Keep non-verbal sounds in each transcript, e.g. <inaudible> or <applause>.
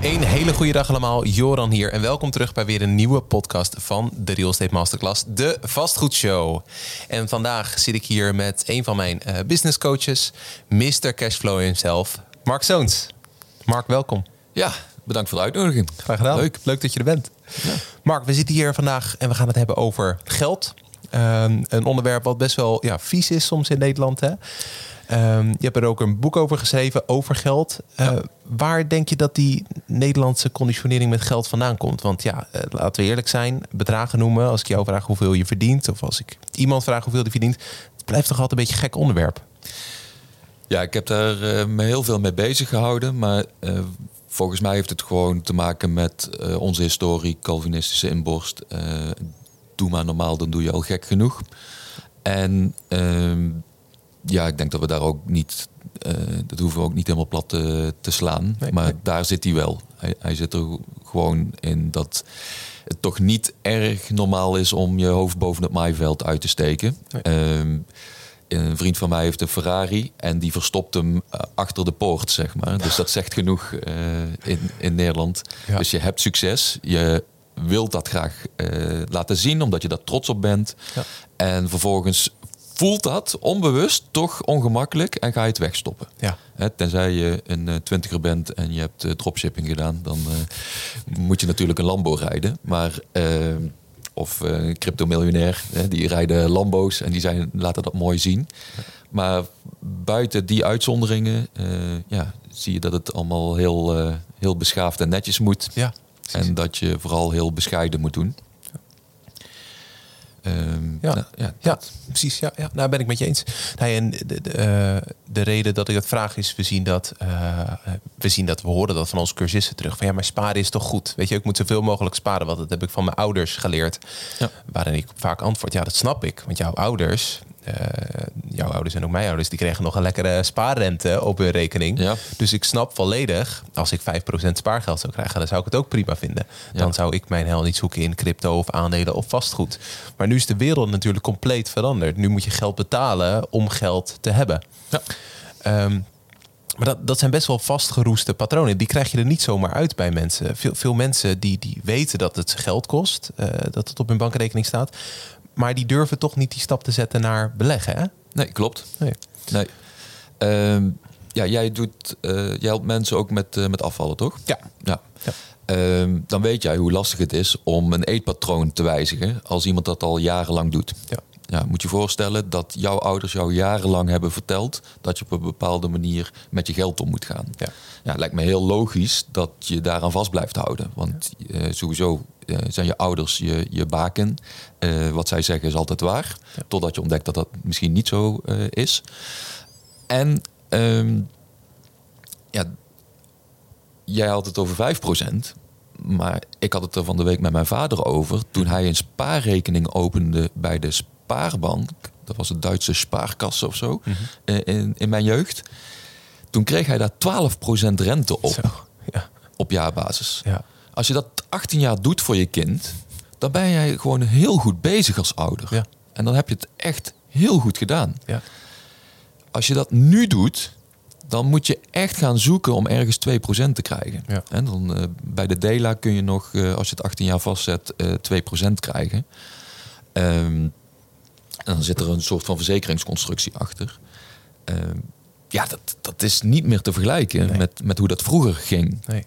Een hele goede dag allemaal, Joran hier en welkom terug bij weer een nieuwe podcast van de Real Estate Masterclass, de Vastgoedshow. En vandaag zit ik hier met een van mijn uh, business coaches, Mr. Cashflow himself, Mark Zoons. Mark, welkom. Ja, bedankt voor de uitnodiging. Graag gedaan. Leuk, leuk dat je er bent. Ja. Mark, we zitten hier vandaag en we gaan het hebben over geld. Um, een onderwerp wat best wel ja, vies is soms in Nederland. Hè? Um, je hebt er ook een boek over geschreven, over geld. Uh, waar denk je dat die Nederlandse conditionering met geld vandaan komt? Want ja, uh, laten we eerlijk zijn, bedragen noemen. Als ik jou vraag hoeveel je verdient, of als ik iemand vraag hoeveel die verdient, het blijft toch altijd een beetje een gek onderwerp. Ja, ik heb daar uh, me heel veel mee bezig gehouden. Maar volgens mij heeft het gewoon te maken met onze historie, Calvinistische inborst. doe maar normaal, dan doe je al gek genoeg. En ehm, ja, ik denk dat we daar ook niet, uh, dat hoeven we ook niet helemaal plat te, te slaan. maar daar zit hij wel. Hij, hij, zit er gewoon in dat het toch niet erg normaal is om je hoofd boven het maaiveld uit te steken. Ehm, een vriend van mij heeft een Ferrari en die verstopt hem eh, achter de poort, zeg maar. Dus dat zegt genoeg uh, in, in Nederland. Dus je hebt succes, je wilt dat graag uh, laten zien, omdat je daar trots op bent. Ja. En vervolgens voelt dat onbewust toch ongemakkelijk en ga je het wegstoppen. Ja. Hè, tenzij je een uh, twintiger bent en je hebt uh, dropshipping gedaan, dan uh, moet je natuurlijk een Lambo rijden. Maar of een crypto-miljonair, die rijden Lambo's en die zijn, laten dat mooi zien. Maar buiten die uitzonderingen ja, zie je dat het allemaal heel, heel beschaafd en netjes moet. Ja, en dat je vooral heel bescheiden moet doen. Um, ja, nou, ja, ja, precies. Ja, ja, nou ben ik met je eens. En de, de, uh, de, reden dat ik dat vraag is, we zien dat, uh, we zien dat, we horen dat van onze cursisten terug. Van ja, maar sparen is toch goed? Weet je, ik moet zoveel mogelijk sparen, want dat heb ik van mijn ouders geleerd. Ja. Waarin ik vaak antwoord, ja, dat snap ik. Want jouw ouders, jouw ouders en ook mijn ouders, die kregen nog een lekkere spaarrente op hun rekening. Ja. Dus ik snap volledig, als ik 5% spaargeld zou krijgen, dan zou ik het ook prima vinden. Dan zou ik mijn hel niet zoeken in crypto of aandelen of vastgoed. Maar nu is de wereld natuurlijk compleet veranderd. Nu moet je geld betalen om geld te hebben. Ja. Um, maar dat, dat zijn best wel vastgeroeste patronen. Die krijg je er niet zomaar uit bij mensen. Veel, veel mensen die, die weten dat het geld kost, uh, dat het op hun bankrekening staat. Maar die durven toch niet die stap te zetten naar beleggen. Hè? Nee, klopt. Nee. nee. Uh, ja, jij, doet, uh, jij helpt mensen ook met, uh, met afvallen, toch? Ja. ja. ja. Uh, dan weet jij hoe lastig het is om een eetpatroon te wijzigen als iemand dat al jarenlang doet. Ja. Ja, moet je voorstellen dat jouw ouders jou jarenlang hebben verteld dat je op een bepaalde manier met je geld om moet gaan. Ja. Ja, het lijkt me heel logisch dat je daaraan vast blijft houden. Want uh, sowieso zijn je ouders je, je baken. Uh, wat zij zeggen is altijd waar. Ja. Totdat je ontdekt dat dat misschien niet zo is. En um, ja, jij had het over 5%. Maar ik had het er van de week met mijn vader over. Toen hij een spaarrekening opende bij de spaarbank. Dat was het Duitse spaarkasse of zo. Mm -hmm. in, in mijn jeugd. Toen kreeg hij daar 12% rente op. Zo, ja. Op jaarbasis. Ja. Als je dat 18 jaar doet voor je kind, dan ben jij gewoon heel goed bezig als ouder. Ja. En dan heb je het echt heel goed gedaan. Ja. Als je dat nu doet, dan moet je echt gaan zoeken om ergens 2% te krijgen. Ja. En dan, uh, bij de DELA kun je nog, uh, als je het 18 jaar vastzet, uh, eh, 2% krijgen. Um, en dan zit er een soort van verzekeringsconstructie achter. Um, ja, dat, dat is niet meer te vergelijken nee. met, met hoe dat vroeger ging. Nee.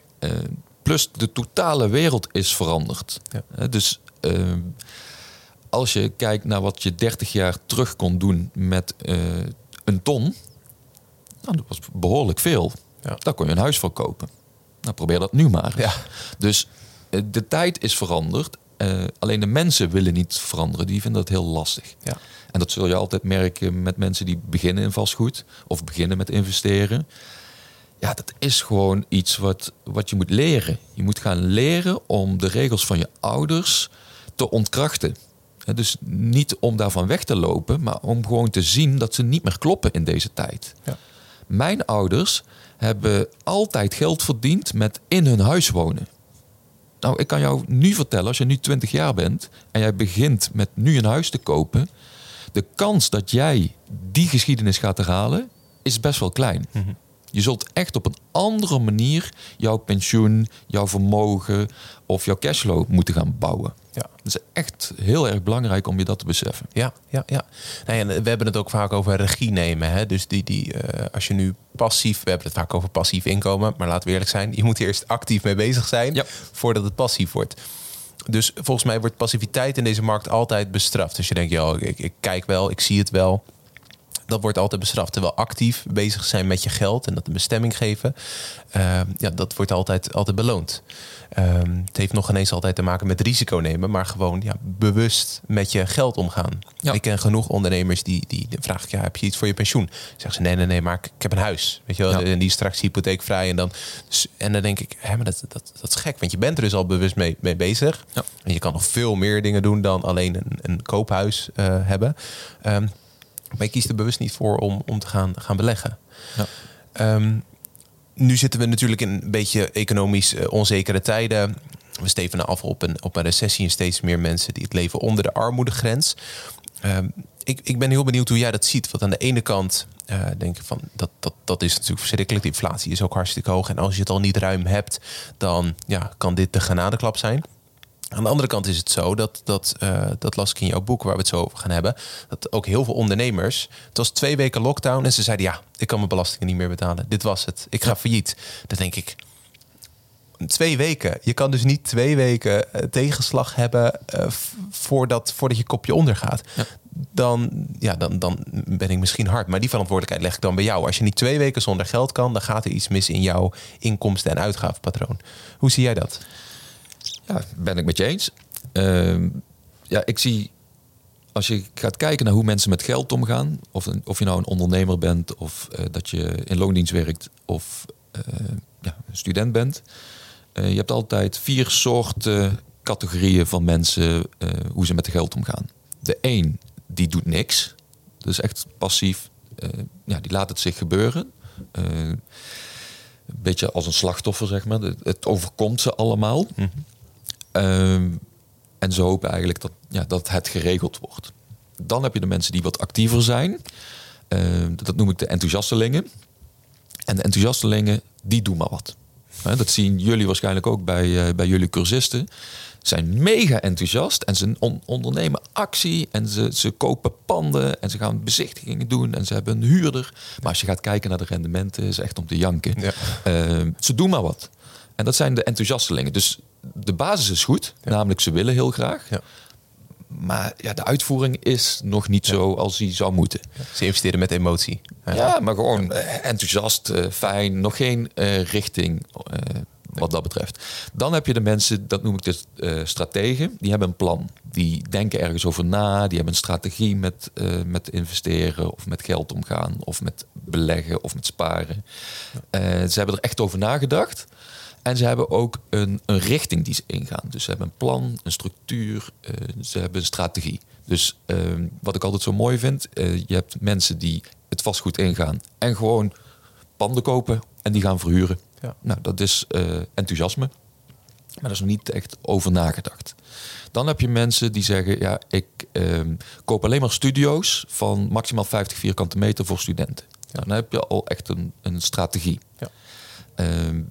Plus de totale wereld is veranderd. Ja. Dus uh, als je kijkt naar wat je 30 jaar terug kon doen met een ton, nou, dat was behoorlijk veel. Ja. Daar kon je een huis voor kopen. Nou, probeer dat nu maar. Ja. Dus de tijd is veranderd. alleen de mensen willen niet veranderen. Die vinden dat heel lastig. Ja. En dat zul je altijd merken met mensen die beginnen in vastgoed of beginnen met investeren. Ja, dat is gewoon iets wat, wat je moet leren. Je moet gaan leren om de regels van je ouders te ontkrachten. Dus niet om daarvan weg te lopen, maar om gewoon te zien dat ze niet meer kloppen in deze tijd. Ja. Mijn ouders hebben altijd geld verdiend met in hun huis wonen. Nou, ik kan jou nu vertellen, als je nu 20 jaar bent en jij begint met nu een huis te kopen, de kans dat jij die geschiedenis gaat herhalen, is best wel klein. Mm -hmm. Je zult echt op een andere manier jouw pensioen, jouw vermogen of jouw cashflow moeten gaan bouwen. Ja. Het is echt heel erg belangrijk om je dat te beseffen. Ja, ja, ja. Nou ja we hebben het ook vaak over regie nemen. Hè? Dus die, die, uh, als je nu passief, we hebben het vaak over passief inkomen, maar laten we eerlijk zijn, je moet eerst actief mee bezig zijn ja. voordat het passief wordt. Dus volgens mij wordt passiviteit in deze markt altijd bestraft. Dus je denkt, ja, ik, ik kijk wel, ik zie het wel dat wordt altijd bestraft. Terwijl actief bezig zijn met je geld en dat een bestemming geven, uh, ja, dat wordt altijd, altijd beloond. Um, het heeft nog ineens altijd te maken met risico nemen, maar gewoon ja, bewust met je geld omgaan. Ja. Ik ken genoeg ondernemers die, die, die vragen, ja, heb je iets voor je pensioen? Zeggen ze, nee, nee, nee, maar ik, heb een huis. Weet je wel, en die is straks hypotheekvrij. En dan, en dan denk ik, hè, maar dat, dat, dat is gek, want je bent er dus al bewust mee, mee bezig. Ja. En je kan nog veel meer dingen doen dan alleen een, een koophuis uh, hebben. Um, maar je kiest er bewust niet voor om, om te gaan, gaan beleggen. Ja. Ehm, nu zitten we natuurlijk in een beetje economisch uh, onzekere tijden. We stevenen af op een, op een recessie en steeds meer mensen die het leven onder de armoedegrens. Um, ik, ik ben heel benieuwd hoe jij dat ziet. Want aan de ene kant uh, denk ik van dat, dat, dat is natuurlijk verschrikkelijk. De inflatie is ook hartstikke hoog. En als je het al niet ruim hebt, dan ja, kan dit de genadeklap zijn. Aan de andere kant is het zo dat, dat, uh, dat las ik in jouw boek waar we het zo over gaan hebben. Dat ook heel veel ondernemers. Het was twee weken lockdown en ze zeiden: Ja, ik kan mijn belastingen niet meer betalen. Dit was het. Ik ga failliet. Dan denk ik. Twee weken. Je kan dus niet twee weken eh, tegenslag hebben uh, voordat, voordat je kopje ondergaat. Ja. Dan, ja, dan, dan ben ik misschien hard. Maar die verantwoordelijkheid leg ik dan bij jou. Als je niet twee weken zonder geld kan, dan gaat er iets mis in jouw inkomsten- en uitgavenpatroon. Hoe zie jij dat? Ja, ben ik met je eens. Uh, ja, ik zie als je gaat kijken naar hoe mensen met geld omgaan, of, of je nou een ondernemer bent, of uh, dat je in loondienst werkt, of uh, ja, een student bent, uh, je hebt altijd vier soorten categorieën van mensen hoe ze met geld omgaan. De een die doet niks, dus echt passief, ja, die laat het zich gebeuren. een beetje als een slachtoffer, zeg maar. Het overkomt ze allemaal. Mm Um, en ze hopen eigenlijk dat, ja, dat het geregeld wordt. Dan heb je de mensen die wat actiever zijn. Uh, dat noem ik de enthousiastelingen. En de enthousiastelingen, die doen maar wat. dat zien jullie waarschijnlijk ook bij, uh, bij jullie cursisten. Zijn mega enthousiast en ze on ondernemen actie en ze, ze kopen panden en ze gaan bezichtigingen doen en ze hebben een huurder. Maar als je gaat kijken naar de rendementen, is echt om te janken. Ja. Uh, ze doen maar wat. En dat zijn de enthousiastelingen. Dus de basis is goed, namelijk ze willen heel graag. Ja. Maar ja, de uitvoering is nog niet zo als die zou moeten. Ze investeren met emotie. Ja, maar gewoon eh, enthousiast, eh, fijn, nog geen uh, richting wat dat betreft. Dan heb je de mensen, dat noem ik de uh, strategen, die hebben een plan. Die denken ergens over na, die hebben een strategie met, met investeren of met geld omgaan of met beleggen of met sparen. Ze hebben er echt over nagedacht. En ze hebben ook een, een richting die ze ingaan. Dus ze hebben een plan, een structuur, uh, ze hebben een strategie. Dus uh, wat ik altijd zo mooi vind, uh, je hebt mensen die het vastgoed ingaan en gewoon panden kopen en die gaan verhuren. Ja. Nou, dat is enthousiasme. Maar daar is nog niet echt over nagedacht. Dan heb je mensen die zeggen: Ja, ik ehm, koop alleen maar studio's van maximaal 50 vierkante meter voor studenten. Nou, dan heb je al echt een, een strategie. Ja. Ehm,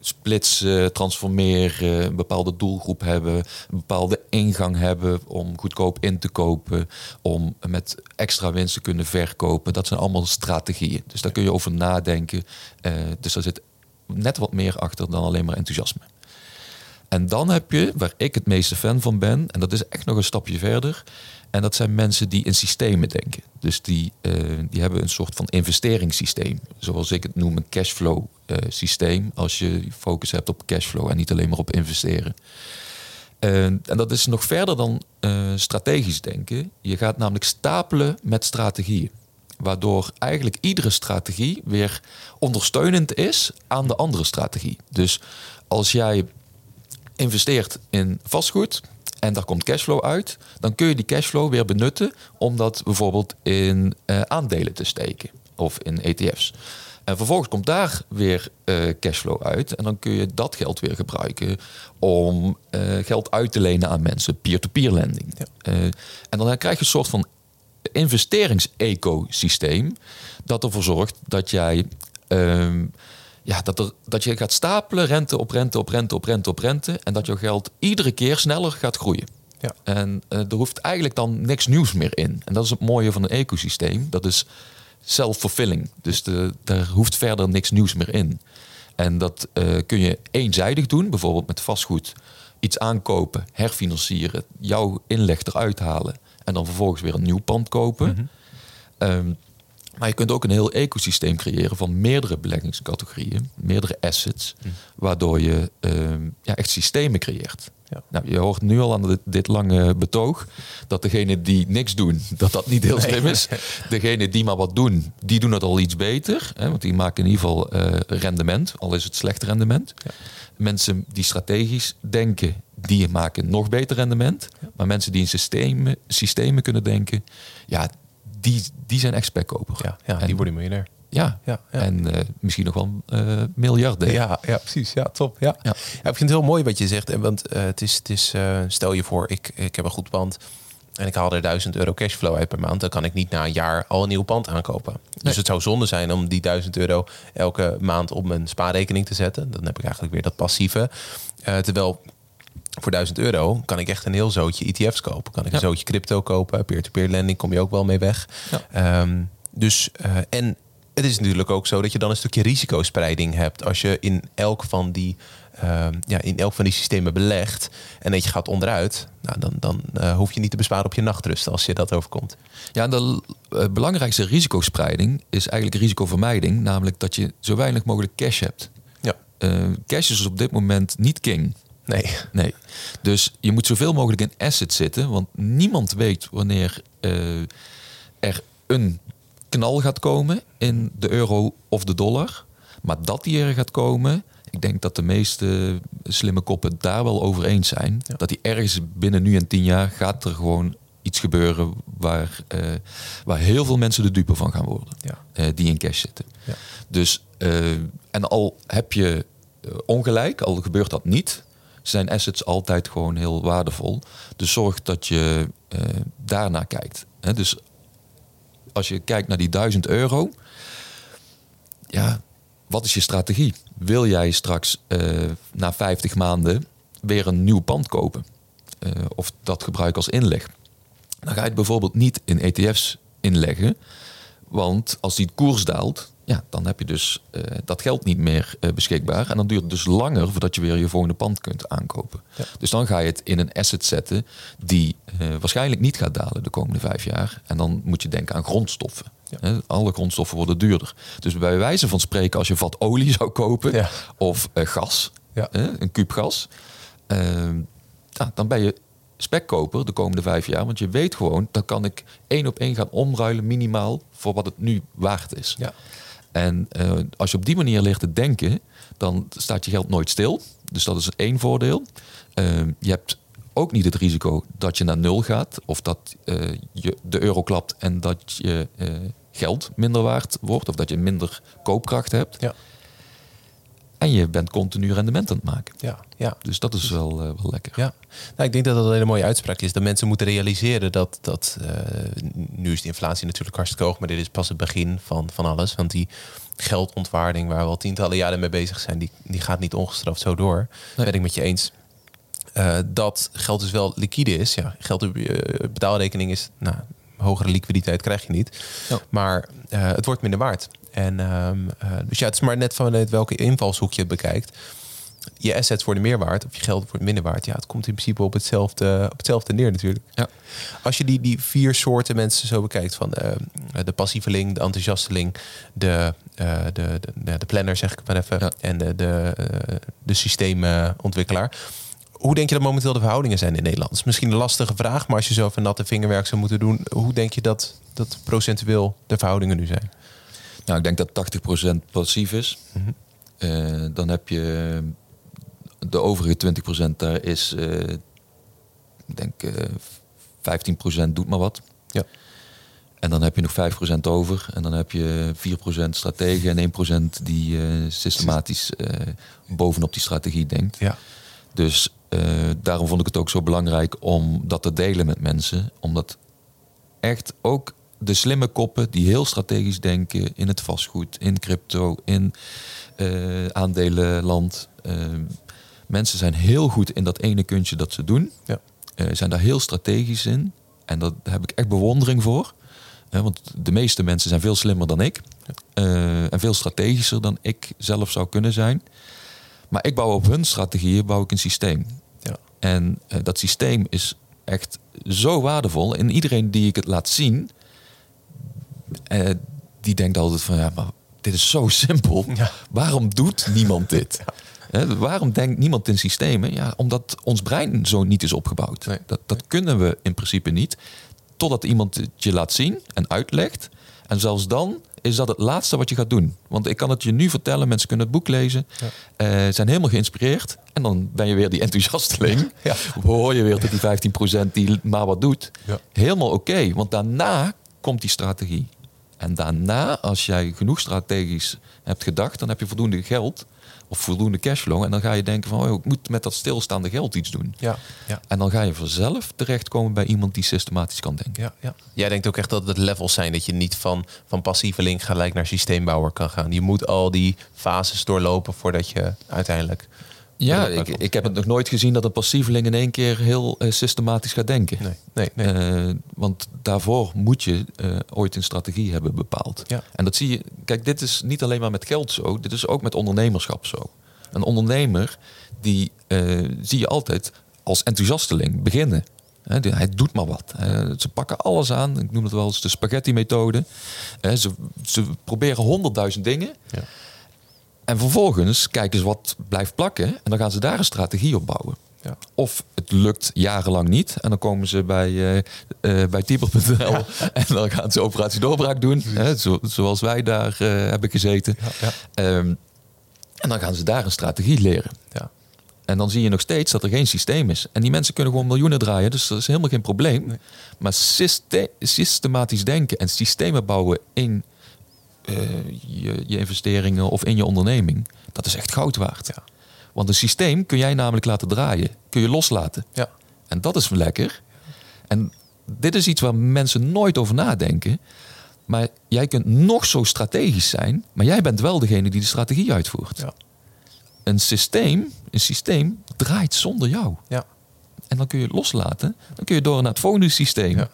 splitsen, transformeren, een bepaalde doelgroep hebben, een bepaalde ingang hebben om goedkoop in te kopen, om met extra winst te kunnen verkopen. Dat zijn allemaal strategieën. Dus daar kun je over nadenken. Uh, dus daar zit net wat meer achter dan alleen maar enthousiasme. En dan heb je, waar ik het meeste fan van ben, en dat is echt nog een stapje verder, en dat zijn mensen die in systemen denken. Dus die, uh, die hebben een soort van investeringssysteem. Zoals ik het noem, een cashflow uh, systeem. Als je focus hebt op cashflow en niet alleen maar op investeren. Uh, en dat is nog verder dan strategisch denken. Je gaat namelijk stapelen met strategieën. Waardoor eigenlijk iedere strategie weer ondersteunend is aan de andere strategie. Dus als jij investeert in vastgoed, en daar komt cashflow uit, dan kun je die cashflow weer benutten om dat bijvoorbeeld in uh, aandelen te steken of in ETF's. En vervolgens komt daar weer uh, cashflow uit. En dan kun je dat geld weer gebruiken om uh, geld uit te lenen aan mensen. Peer-to-peer lending. Ja. en dan krijg je een soort van investeringsecosysteem. Dat ervoor zorgt dat jij ehm, ja, dat, er, dat je gaat stapelen rente op rente op rente op rente op rente. En dat jouw geld iedere keer sneller gaat groeien. Ja. En uh, er hoeft eigenlijk dan niks nieuws meer in. En dat is het mooie van een ecosysteem. Dat is self-fulfilling. Dus de, daar hoeft verder niks nieuws meer in. En dat uh, kun je eenzijdig doen, bijvoorbeeld met vastgoed. Iets aankopen, herfinancieren, jouw inleg eruit halen en dan vervolgens weer een nieuw pand kopen. Mm maar je kunt ook een heel ecosysteem creëren van meerdere beleggingscategorieën, meerdere assets, hm. waardoor je ehm, ja, echt systemen creëert. Ja. Nou, je hoort nu al aan dit, dit, lange betoog dat degene die niks doen, <laughs> dat dat niet heel slim is. <laughs> Degene die maar wat doen, die doen het al iets beter. Hè, want die maken in ieder geval uh, rendement, al is het slecht rendement. Ja. Mensen die strategisch denken, die maken nog beter rendement. Maar mensen die in systemen, systemen kunnen denken, ja, die, die zijn echt spekkoper. Ja, ja die worden miljonair. Ja, ja, ja. en uh, misschien nog wel uh, miljarden. Ja, ja, precies. Ja, top. Ja. Ja. ik vind het heel mooi wat je zegt. Want uh, het is, het is stel je voor, ik, ik heb een goed pand en ik haal er 1000 euro cashflow uit per maand. Dan kan ik niet na een jaar al een nieuw pand aankopen. Dus het zou zonde zijn om die 1000 euro elke maand op mijn spaarrekening te zetten. Dan heb ik eigenlijk weer dat passieve. terwijl voor 1000 euro kan ik echt een heel zootje ETF's kopen. Kan ik een zootje crypto kopen. Peer-to-peer lending kom je ook wel mee weg. Ja. Um, dus, uh, en het is natuurlijk ook zo dat je dan een stukje risicospreiding hebt. Als je in elk van die, uh, ja, in elk van die systemen belegt en dat je gaat onderuit, nou, dan, dan uh, hoef je niet te besparen op je nachtrust als je dat overkomt. Ja, de uh, belangrijkste risicospreiding is eigenlijk risicovermijding, namelijk dat je zo weinig mogelijk cash hebt. Ja. cash is op dit moment niet king. Nee. nee. Dus je moet zoveel mogelijk in assets zitten, want niemand weet wanneer uh, er een knal gaat komen in de euro of de dollar. Maar dat die er gaat komen, ik denk dat de meeste slimme koppen daar wel over eens zijn. Dat die ergens binnen nu en tien jaar gaat er gewoon iets gebeuren waar, uh, waar heel veel mensen de dupe van gaan worden. Ja. Uh, die in cash zitten. Ja. Dus, uh, en al heb je ongelijk, al gebeurt dat niet, zijn assets altijd gewoon heel waardevol. Dus zorg dat je uh, daarnaar kijkt. Dus als je kijkt naar die 1000 euro, ja, wat is je strategie? Wil jij straks uh, na 50 maanden weer een nieuw pand kopen? Uh, of dat gebruiken als inleg? Dan ga je het bijvoorbeeld niet in ETF's inleggen. Want als die koers daalt, ja, dan heb je dus uh, dat geld niet meer uh, beschikbaar. En dan duurt het dus langer voordat je weer je volgende pand kunt aankopen. Ja. Dus dan ga je het in een asset zetten die uh, waarschijnlijk niet gaat dalen de komende vijf jaar. En dan moet je denken aan grondstoffen. Ja. alle grondstoffen worden duurder. Dus bij wijze van spreken, als je vat olie <laughs> zou kopen ja. of gas, een kuub gas, ehm, dan ben je spekkoper de komende vijf jaar. Want je weet gewoon, dan kan ik één op één gaan omruilen minimaal voor wat het nu waard is. Ja. En uh, als je op die manier ligt te denken, dan staat je geld nooit stil. Dus dat is één voordeel. Uh, je hebt ook niet het risico dat je naar nul gaat of dat uh, je de euro klapt en dat je geld minder waard wordt of dat je minder koopkracht hebt. Ja. En je bent continu rendement aan het maken. Ja, ja. Dus dat is wel, uh, wel lekker. Ja. Nou, ik denk dat dat een hele mooie uitspraak is. Dat mensen moeten realiseren dat, dat uh, nu is de inflatie natuurlijk hartstikke hoog, maar dit is pas het begin van, van alles. Want die geldontwaarding waar we al tientallen jaren mee bezig zijn, die, die gaat niet ongestraft zo door. Nee. Ben ik met je eens. Uh, dat geld dus wel liquide is. Ja, geld op je betaalrekening is, nou, hogere liquiditeit krijg je niet. Ja. Maar het wordt minder waard. En, um, uh, dus ja, het is maar net van welke invalshoek je het bekijkt. Je assets worden meer waard of je geld wordt minder waard. Ja, het komt in principe op hetzelfde, op hetzelfde neer natuurlijk. Ja. Als je die, die vier soorten mensen zo bekijkt, van de, uh, de passieveling, de enthousiasteling, de, uh, de, de, de, planner zeg ik maar even, ja. en de, de, de systeemontwikkelaar. Hoe denk je dat momenteel de verhoudingen zijn in Nederland? Dat is misschien een lastige vraag, maar als je zo van natte vingerwerk zou moeten doen, hoe denk je dat, dat procentueel de verhoudingen nu zijn? Nou, ik denk dat 80% passief is. Mm -hmm. uh, dan heb je de overige 20% daar is, uh, ik denk uh, eh, 15% doet maar wat. Ja. En dan heb je nog 5% over. En dan heb je 4% strategen en 1% die systematisch bovenop die strategie denkt. Ja. Dus daarom vond ik het ook zo belangrijk om dat te delen met mensen. Omdat echt ook de slimme koppen die heel strategisch denken in het vastgoed, in crypto, in uh, aandelenland. Uh, mensen zijn heel goed in dat ene kunstje dat ze doen. Ja. Uh, zijn daar heel strategisch in. En dat, daar heb ik echt bewondering voor. want de meeste mensen zijn veel slimmer dan ik. en veel strategischer dan ik zelf zou kunnen zijn. Maar ik bouw op hun strategieën bouw ik een systeem. Ja. En dat systeem is echt zo waardevol. En iedereen die ik het laat zien, uh, die denkt altijd van ja, maar dit is zo simpel. Waarom doet niemand dit? <laughs> waarom denkt niemand in systemen? Ja, omdat ons brein zo niet is opgebouwd. Dat, dat kunnen we in principe niet. Totdat iemand het je laat zien en uitlegt. En zelfs dan is dat het laatste wat je gaat doen. Want ik kan het je nu vertellen, mensen kunnen het boek lezen, ja. uh, zijn helemaal geïnspireerd. En dan ben je weer die enthousiasteling. <laughs> Ja. Hoor je weer dat die 15% die maar wat doet. Ja. Helemaal oké, want daarna komt die strategie. En daarna, als jij genoeg strategisch hebt gedacht, dan heb je voldoende geld of voldoende cashflow. En dan ga je denken van, oh, ik moet met dat stilstaande geld iets doen. Ja, ja. En dan ga je vanzelf terechtkomen bij iemand die systematisch kan denken. Ja, ja. Jij denkt ook echt dat het levels zijn dat je niet van, van passieveling gelijk naar systeembouwer kan gaan. Je moet al die fases doorlopen voordat je uiteindelijk ja, ik, ik heb het nog nooit gezien dat een passieveling in één keer heel uh, systematisch gaat denken. Nee, nee, nee. Uh, want daarvoor moet je uh, ooit een strategie hebben bepaald. Ja. En dat zie je, kijk, dit is niet alleen maar met geld zo, dit is ook met ondernemerschap zo. Een ondernemer, die zie je altijd als enthousiasteling beginnen. hij doet maar wat. ze pakken alles aan. Ik noem het wel eens de spaghetti-methode. ze, ze proberen honderdduizend dingen. Ja. En vervolgens kijken ze wat blijft plakken en dan gaan ze daar een strategie op bouwen. Ja. Of het lukt jarenlang niet. En dan komen ze bij, uh, uh, bij <laughs> en dan gaan ze operatie doorbraak doen. Hè, zo, zoals wij daar uh, hebben gezeten. Ja, um, en dan gaan ze daar een strategie leren. En dan zie je nog steeds dat er geen systeem is. En die mensen kunnen gewoon miljoenen draaien. Dus dat is helemaal geen probleem. Nee. Maar systematisch denken en systemen bouwen in uh, je, je, investeringen of in je onderneming, dat is echt goud waard. Ja. Want een systeem kun jij namelijk laten draaien, kun je loslaten. Ja. En dat is lekker. En dit is iets waar mensen nooit over nadenken. Maar jij kunt nog zo strategisch zijn, maar jij bent wel degene die de strategie uitvoert. Ja. Een systeem, een systeem draait zonder jou. Ja. En dan kun je loslaten. Dan kun je door naar het volgende systeem. Ja,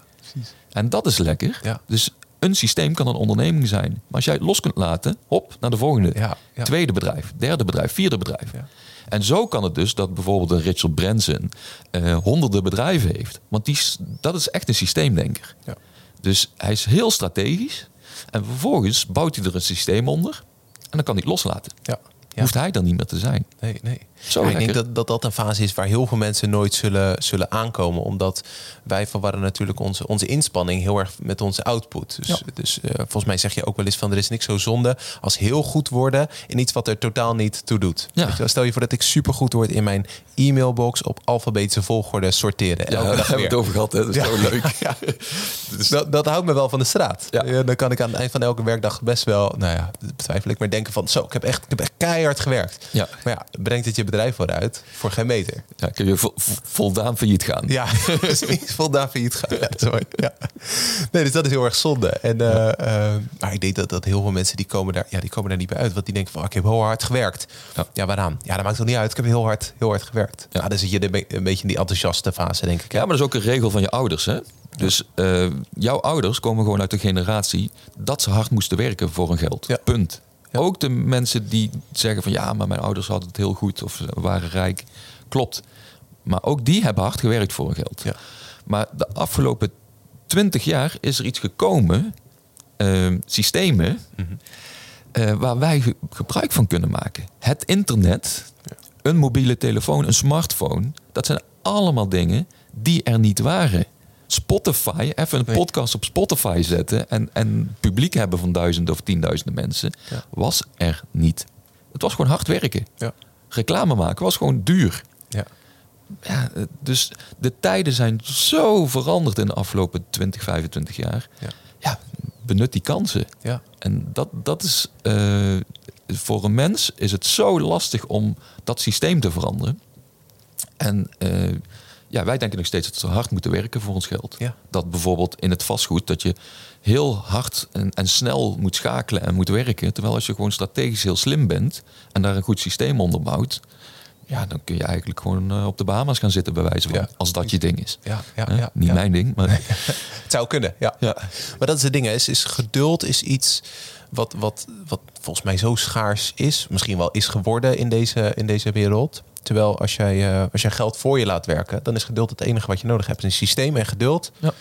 en dat is lekker. Ja. Dus een systeem kan een onderneming zijn. Maar als jij het los kunt laten, hop, naar de volgende. Ja, Tweede bedrijf, derde bedrijf, vierde bedrijf. Ja. En zo kan het dus dat bijvoorbeeld een Richard Branson uh, honderden bedrijven heeft. Want die, dat is echt een systeemdenker. Ja. Dus hij is heel strategisch. En vervolgens bouwt hij er een systeem onder. En dan kan hij het loslaten. Ja hoeft hij dan niet meer te zijn. Nee, nee. Zo ik denk dat, dat dat een fase is waar heel veel mensen nooit zullen, zullen aankomen. Omdat wij verwarren natuurlijk onze, onze inspanning heel erg met onze output. Dus, dus uh, volgens mij zeg je ook wel eens van er is niks zo zonde als heel goed worden in iets wat er totaal niet toe doet. Ja. stel je voor dat ik super goed word in mijn e-mailbox op alfabetische volgorde sorteren. Ja, daar hebben we het over gehad. Hè? Dat is zo leuk. <laughs> Ja. <laughs> dus dat, dat houdt me wel van de straat. Ja. Dan kan ik aan het eind van elke werkdag best wel, nou ja, betwijfel ik, maar denken van zo, ik heb echt, ik heb echt keihard gewerkt. Maar ja, brengt het je bedrijf vooruit voor geen meter. Ja, kun je voldaan failliet gaan. Ja, <laughs> precies. voldaan failliet gaan. Ja, <laughs> sorry. Ja. Nee, dus dat is heel erg zonde. En, uh, uh, maar ik denk dat, dat heel veel mensen die komen, daar, ja, die komen daar niet bij uit. Want die denken van, oh, ik heb heel hard gewerkt. Ja. ja, waaraan? Ja, dat maakt toch niet uit. Ik heb heel hard, heel hard gewerkt. Ja. dan zit je een beetje in die enthousiaste fase, denk ik. Ja, maar dat is ook een regel van je ouders, hè? Dus uh, jouw ouders komen gewoon uit de generatie dat ze hard moesten werken voor hun geld. Ja. Punt. Ook de mensen die zeggen van ja, maar mijn ouders hadden het heel goed of waren rijk. Klopt. Maar ook die hebben hard gewerkt voor hun geld. Ja. Maar de afgelopen twintig jaar is er iets gekomen, uh, systemen, mhm. uh, waar wij gebruik van kunnen maken. Het internet, ja. een mobiele telefoon, een smartphone, dat zijn allemaal dingen die er niet waren. Spotify, even een podcast op Spotify zetten en, en publiek hebben van duizenden of tienduizenden mensen, was er niet. Het was gewoon hard werken. Ja. Reclame maken was gewoon duur. Ja. Ja, dus de tijden zijn zo veranderd in de afgelopen 20, 25 jaar. Ja, ja benut die kansen. Ja. En dat, dat is uh, voor een mens is het zo lastig om dat systeem te veranderen. En uh, ja, wij denken nog steeds dat we hard moeten werken voor ons geld. Ja. Dat bijvoorbeeld in het vastgoed dat je heel hard en, en snel moet schakelen en moet werken. Terwijl als je gewoon strategisch heel slim bent en daar een goed systeem onder bouwt, ja, dan kun je eigenlijk gewoon eh, op de Bahamas gaan zitten bij wijze van. Ja. Als dat je ding is. Ja, ja, ja, Niet mijn ding, maar <laughs> Het zou kunnen, ja. Ja. Maar dat is het ding, hè. Is, is geduld is iets wat, wat, wat volgens mij zo schaars is. Misschien wel is geworden in deze, in deze wereld. Terwijl als jij, eh, als jij geld voor je laat werken, dan is geduld het enige wat je nodig hebt. Een systeem en geduld. Ja.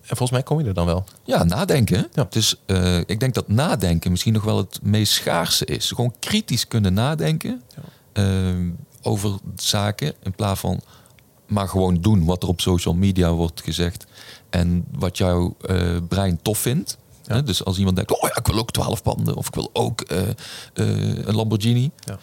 En volgens mij kom je er dan wel. Ja, nadenken. Ja. Dus eh, ik denk dat nadenken misschien nog wel het meest schaarse is. Gewoon kritisch kunnen nadenken eh, over zaken in plaats van maar gewoon doen wat er op social media wordt gezegd en wat jouw eh, brein tof vindt. Ja. Dus als iemand denkt, oh ja, ik wil ook 12 panden of ik wil ook eh, eh, een Lamborghini, Ja.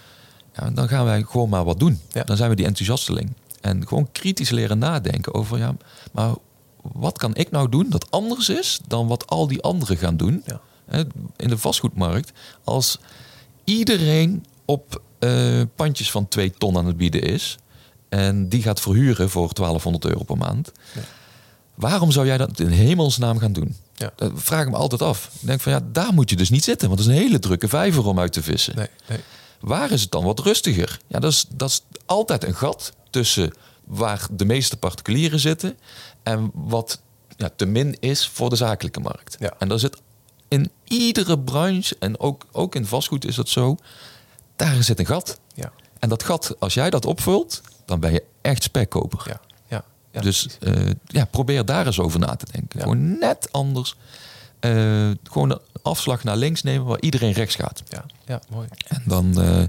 Ja, dan gaan wij gewoon maar wat doen. Ja. Dan zijn we die enthousiasteling. En gewoon kritisch leren nadenken over, ja, maar wat kan ik nou doen dat anders is dan wat al die anderen gaan doen? Ja. In de vastgoedmarkt, als iedereen op eh, pandjes van 2 ton aan het bieden is en die gaat verhuren voor 1200 euro per maand, Ja. waarom zou jij dat in hemelsnaam gaan doen? Ja. Dat vraag ik me altijd af. Ik denk van ja, daar moet je dus niet zitten, want het is een hele drukke vijver om uit te vissen. Nee, nee. Waar is het dan wat rustiger? Ja, dat is, dat is altijd een gat tussen waar de meeste particulieren zitten en wat ja, te min is voor de zakelijke markt. Ja. En daar zit in iedere branche, en ook, ook in vastgoed is dat zo, daar zit een gat. Ja, En dat gat, als jij dat opvult, dan ben je echt spekkoper. ja, ja. ja dus eh, ja, probeer daar eens over na te denken. Gewoon net anders. Eh, gewoon een afslag naar links nemen waar iedereen rechts gaat. ja, ja, mooi. En dan, eh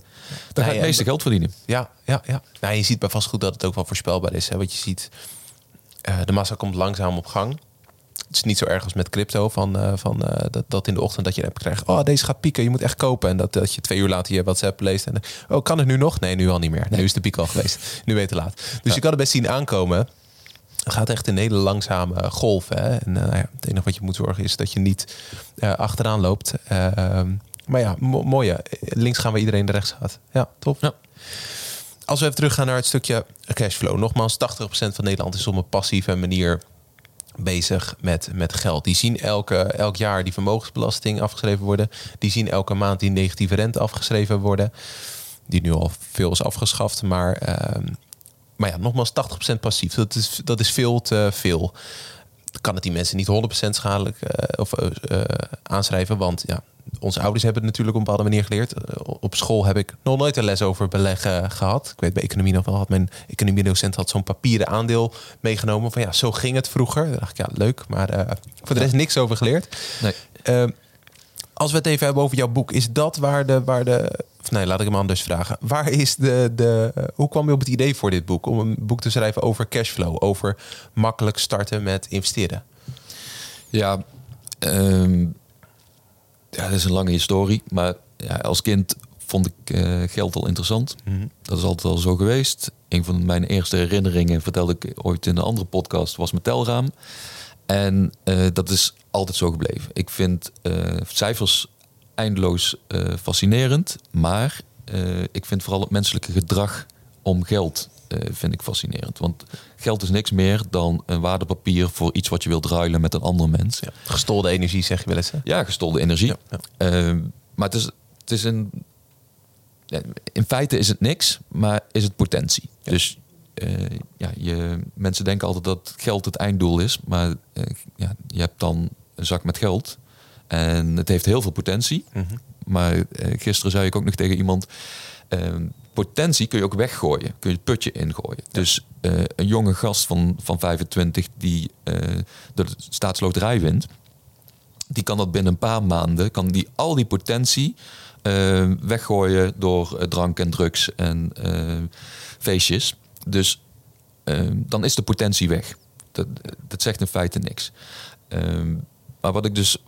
dan ga je het meeste geld verdienen. Ja, ja, ja. Nou, je ziet bij vastgoed dat het ook wel voorspelbaar is. Hè? Want je ziet, eh, de massa komt langzaam op gang. Het is niet zo erg als met crypto, van, van, dat, dat in de ochtend dat je een app krijgt. Oh, deze gaat pieken, je moet echt kopen. En dat, dat je twee uur later je WhatsApp leest. En, oh, kan het nu nog? Nee, nu al niet meer. Nee, nu is de piek al geweest. Nu weet te laat. Dus je kan het best zien aankomen. Het gaat echt in hele langzame golven. Hè? En ja, het enige wat je moet zorgen is dat je niet eh, achteraan loopt. Eh, maar ja, mo- mooi. ja. Links gaan waar iedereen de rechts gaat. Ja, top. Ja. Als we even teruggaan naar het stukje cashflow. Nogmaals, 80% van Nederland is op een passieve manier bezig met, met geld. Die zien elke, elk jaar die vermogensbelasting afgeschreven worden. Die zien elke maand die negatieve rente afgeschreven worden. Die nu al veel is afgeschaft. Maar, ehm, maar ja, nogmaals 80% passief. Dat is, dat is veel te veel. Kan het die mensen niet 100% schadelijk eh, of, eh, eh, aanschrijven? Want ja, onze ouders hebben het natuurlijk op een bepaalde manier geleerd. Op school heb ik nog nooit een les over beleggen gehad. Ik weet bij economie nog wel, had mijn economiedocent had zo'n papieren aandeel meegenomen. Van ja, zo ging het vroeger. Dan dacht ik, ja, leuk. Maar eh, voor de rest niks over geleerd. Nee. Als we het even hebben over jouw boek, is dat waar de, waar de of nee, laat ik hem anders vragen. Waar is de, de, eh, hoe kwam je op het idee voor dit boek? Om een boek te schrijven over cashflow, over makkelijk starten met investeren. Ja, ehm, ja, dat is een lange historie. Maar ja, als kind vond ik eh, geld al interessant. Dat is altijd al zo geweest. Een van mijn eerste herinneringen, vertelde ik ooit in een andere podcast, was mijn telraam. En eh, dat is altijd zo gebleven. Ik vind eh, cijfers eindeloos eh, fascinerend. Maar ik vind vooral het menselijke gedrag om geld vind ik fascinerend. Want geld is niks meer dan een waardepapier voor iets wat je wilt ruilen met een ander mens. Ja. Gestolde energie, zeg je wel eens. Hè? Ja, gestolde energie. Ja, ja. Ehm, maar het is, het is een. In feite is het niks, maar is het potentie. Dus ja, je, mensen denken altijd dat geld het einddoel is. Maar eh, ja, je hebt dan een zak met geld. En het heeft heel veel potentie. Mhm. Maar eh, gisteren zei ik ook nog tegen iemand. ehm, potentie kun je ook weggooien. Kun je het putje ingooien. Dus eh, een jonge gast van, van 25 die eh, de staatsloterij wint die kan dat binnen een paar maanden, kan die al die potentie eh, weggooien door eh, drank en drugs en eh, feestjes. Dus eh, dan is de potentie weg. Dat, dat zegt in feite niks. Ehm, maar wat ik dus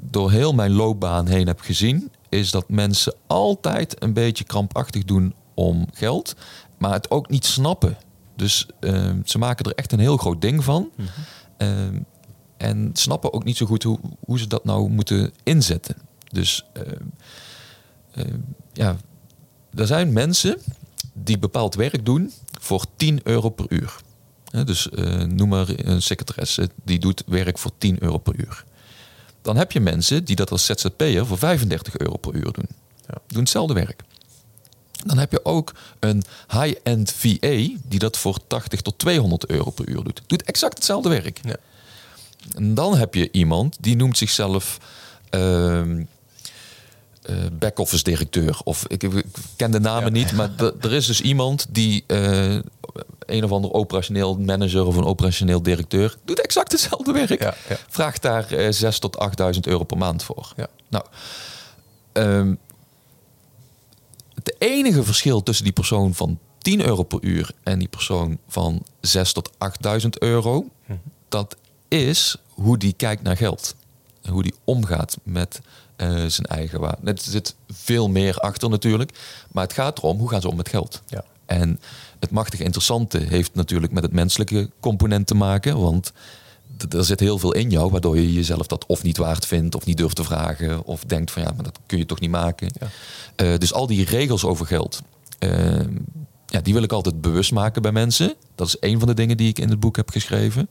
door heel mijn loopbaan heen heb gezien, is dat mensen altijd een beetje krampachtig doen om geld, maar het ook niet snappen. Dus ehm, ze maken er echt een heel groot ding van. Ehm, en snappen ook niet zo goed hoe, hoe ze dat nou moeten inzetten. Dus ehm, ehm, ja, er zijn mensen die bepaald werk doen voor 10 euro per uur. dus noem maar een secretaresse die doet werk voor 10 euro per uur. Dan heb je mensen die dat als ZZP'er voor 35 euro per uur doen. Ja. Doen hetzelfde werk. Dan heb je ook een high-end VA die dat voor 80 tot 200 euro per uur doet. Doet exact hetzelfde werk. Ja. En dan heb je iemand die noemt zichzelf uh, back-office directeur. Of ik, ik, ken de namen niet, maar er is dus iemand die uh, een of ander operationeel manager of een operationeel directeur doet exact hetzelfde werk. Ja, Vraagt daar uh, 6 tot 8.000 euro per maand voor. Nou, um, het enige verschil tussen die persoon van 10 euro per uur en die persoon van 6 tot 8.000 euro, mhm. dat is hoe die kijkt naar geld. Hoe die omgaat met uh, zijn eigen waarde. Er zit veel meer achter natuurlijk. Maar het gaat erom hoe gaan ze om met geld. Ja. En het machtige interessante heeft natuurlijk met het menselijke component te maken. Want er zit heel veel in jou, waardoor je jezelf dat of niet waard vindt, of niet durft te vragen, of denkt van ja, maar dat kun je toch niet maken. Ja. Uh, dus al die regels over geld, uh, ja, die wil ik altijd bewust maken bij mensen. Dat is een van de dingen die ik in het boek heb geschreven.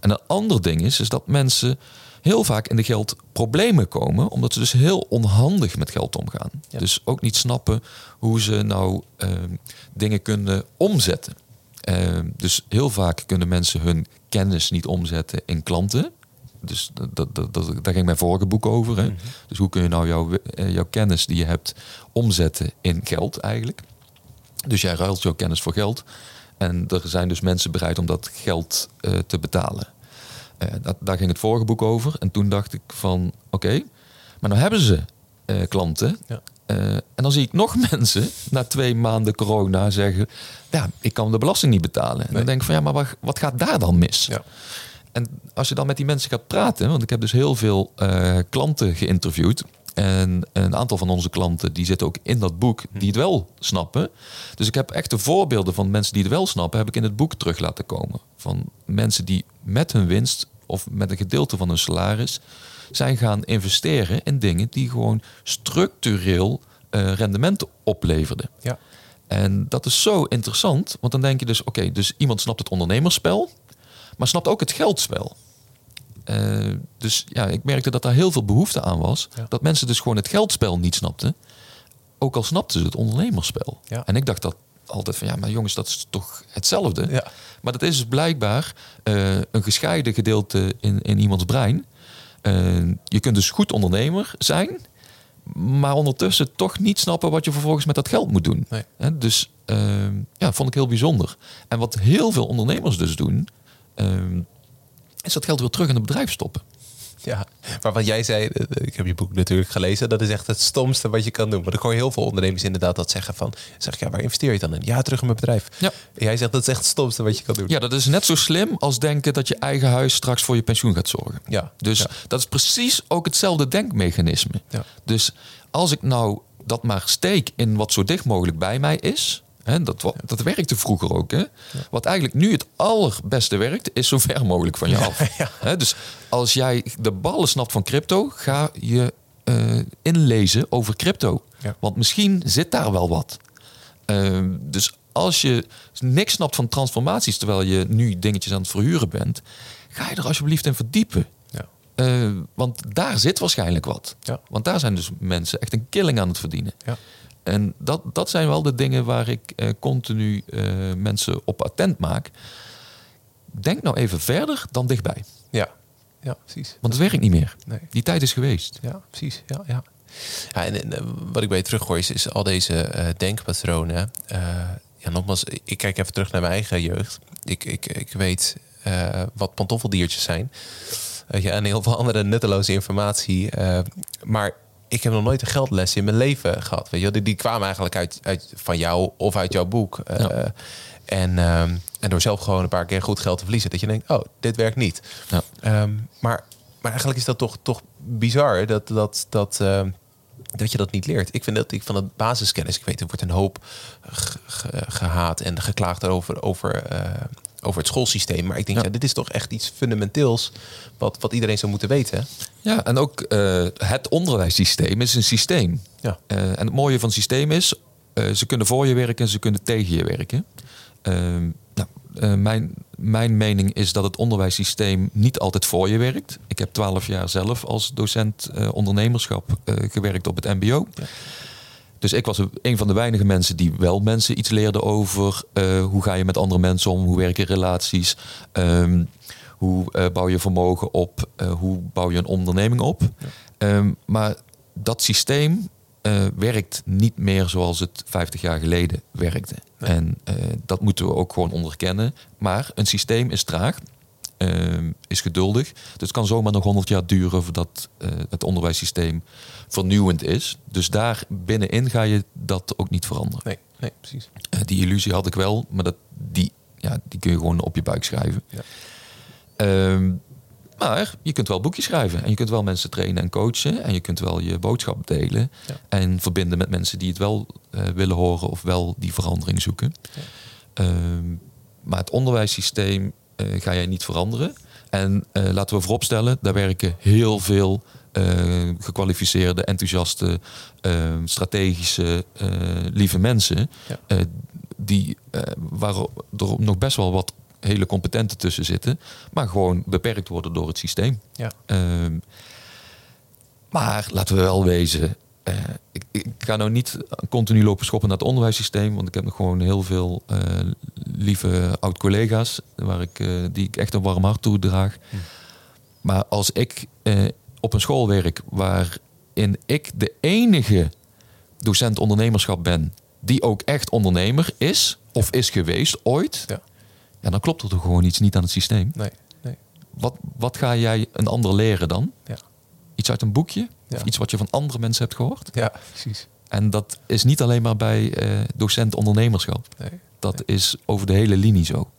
En een ander ding is, is dat mensen heel vaak in de geldproblemen komen, omdat ze dus heel onhandig met geld omgaan. Dus ook niet snappen hoe ze nou uh, dingen kunnen omzetten. Uh, dus heel vaak kunnen mensen hun kennis niet omzetten in klanten. Dus dat, dat, dat, daar ging mijn vorige boek over. Hè? Mhm. Dus hoe kun je nou jouw, eh, jouw kennis die je hebt omzetten in geld eigenlijk? Dus jij ruilt jouw kennis voor geld. En er zijn dus mensen bereid om dat geld uh, te betalen. Uh, dat, daar ging het vorige boek over. En toen dacht ik van oké, maar nou hebben ze uh, klanten. Ja. en dan zie ik nog <laughs> mensen na twee maanden corona zeggen: Ja, ik kan de belasting niet betalen. En dan denk ik van ja, maar wat, wat gaat daar dan mis? Ja. En als je dan met die mensen gaat praten, want ik heb dus heel veel klanten geïnterviewd. En een aantal van onze klanten die zitten ook in dat boek, die het wel snappen. Dus ik heb echt de voorbeelden van mensen die het wel snappen, heb ik in het boek terug laten komen. Van mensen die met hun winst of met een gedeelte van hun salaris zijn gaan investeren in dingen die gewoon structureel uh, rendement opleverden. Ja. En dat is zo interessant, want dan denk je dus, oké, dus iemand snapt het ondernemerspel, maar snapt ook het geldspel. Uh, dus ja, ik merkte dat daar heel veel behoefte aan was. Dat mensen dus gewoon het geldspel niet snapten. Ook al snapten ze het ondernemerspel. Ja. En ik dacht dat altijd van ja, maar jongens, dat is toch hetzelfde. Ja. Maar dat is dus blijkbaar uh, een gescheiden gedeelte in, in iemands brein. Uh, je kunt dus goed ondernemer zijn, maar ondertussen toch niet snappen wat je vervolgens met dat geld moet doen. Nee. dus ja, vond ik heel bijzonder. En wat heel veel ondernemers dus doen, is dat geld weer terug in het bedrijf stoppen. Ja, maar wat jij zei, eh, ik heb je boek natuurlijk gelezen, dat is echt het stomste wat je kan doen. Maar ik hoor heel veel ondernemers inderdaad dat zeggen van, zeg ja, waar investeer je dan in? Ja, terug in mijn bedrijf. Ja. jij zegt dat is echt het stomste wat je kan doen. Ja, dat is net zo slim als denken dat je eigen huis straks voor je pensioen gaat zorgen. Ja. Dus dat is precies ook hetzelfde denkmechanisme. Ja. Dus als ik nou dat maar steek in wat zo dicht mogelijk bij mij is, Hè, dat, dat werkte vroeger ook. Hè? Wat eigenlijk nu het allerbeste werkt, is zo ver mogelijk van je af. <laughs> Hè, dus als jij de ballen snapt van crypto, ga je uh, inlezen over crypto. Want misschien zit daar wel wat. Uh, dus als je niks snapt van transformaties, terwijl je nu dingetjes aan het verhuren bent, ga je er alsjeblieft in verdiepen. Uh, want daar zit waarschijnlijk wat. Want daar zijn dus mensen echt een killing aan het verdienen. Ja. En dat, dat zijn wel de dingen waar ik eh, continu eh, mensen op attent maak. Denk nou even verder dan dichtbij. Ja, ja precies. Want het werkt niet meer. Nee. Die tijd is geweest. Ja, precies. Ja, ja. ja en, eh, wat ik bij je teruggooi is, is al deze uh, denkpatronen. ja, nogmaals, ik kijk even terug naar mijn eigen jeugd. Ik, ik, ik weet wat pantoffeldiertjes zijn. ja, en heel veel andere nutteloze informatie. maar ik heb nog nooit een geldles in mijn leven gehad. Weet je, die, die kwamen eigenlijk uit, uit van jou of uit jouw boek. Uh, en, ehm, en door zelf gewoon een paar keer goed geld te verliezen, dat je denkt, oh, dit werkt niet. Ja. Um, maar, maar eigenlijk is dat toch, toch bizar dat, dat, dat, uh, dat je dat niet leert. Ik vind dat ik van het basiskennis, ik weet, er wordt een hoop gehaat en geklaagd over, over uh, over het schoolsysteem. Maar ik denk, ja. dit is toch echt iets fundamenteels wat, wat iedereen zou moeten weten. Ja, en ook uh, het onderwijssysteem is een systeem. Ja. Uh, en het mooie van het systeem is, uh, ze kunnen voor je werken, ze kunnen tegen je werken. Nou, eh, mijn, mijn mening is dat het onderwijssysteem niet altijd voor je werkt. Ik heb twaalf jaar zelf als docent ondernemerschap gewerkt op het MBO. Ja. Dus ik was een van de weinige mensen die wel mensen iets leerden over hoe ga je met andere mensen om, hoe werken relaties, um, hoe bouw je vermogen op, hoe bouw je een onderneming op. Ja. Um, maar dat systeem werkt niet meer zoals het 50 jaar geleden werkte. En dat moeten we ook gewoon onderkennen. Maar een systeem is traag, uh, is geduldig. Dus het kan zomaar nog 100 jaar duren voordat het onderwijssysteem vernieuwend is. Dus daar binnenin ga je dat ook niet veranderen. Nee, nee precies. die illusie had ik wel, maar dat, die, ja, die kun je gewoon op je buik schrijven. Ja. Ehm, maar je kunt wel boekjes schrijven en je kunt wel mensen trainen en coachen en je kunt wel je boodschap delen en verbinden met mensen die het wel uh, willen horen of wel die verandering zoeken. Ja. Uh, maar het onderwijssysteem uh, ga jij niet veranderen. En uh, laten we vooropstellen, daar werken heel veel gekwalificeerde, enthousiaste, strategische, lieve mensen. Ja. die, waar er nog best wel wat hele competente tussen zitten, maar gewoon beperkt worden door het systeem. Ja. Uh, maar laten we wel wezen, uh, ik, ik, ga nou niet continu lopen schoppen naar het onderwijssysteem, want ik heb nog gewoon heel veel uh, lieve oud-collega's waar ik, uh, die ik echt een warm hart toedraag. Hm. Maar als ik op een school werk waarin ik de enige docent ondernemerschap ben die ook echt ondernemer is of is geweest ooit, ja ja, dan klopt er toch gewoon iets niet aan het systeem. Nee, nee. Wat, wat ga jij een ander leren dan? Ja. Iets uit een boekje? Of iets wat je van andere mensen hebt gehoord? Ja, precies. En dat is niet alleen maar bij uh, docent ondernemerschap. Nee, dat is over de hele linie zo.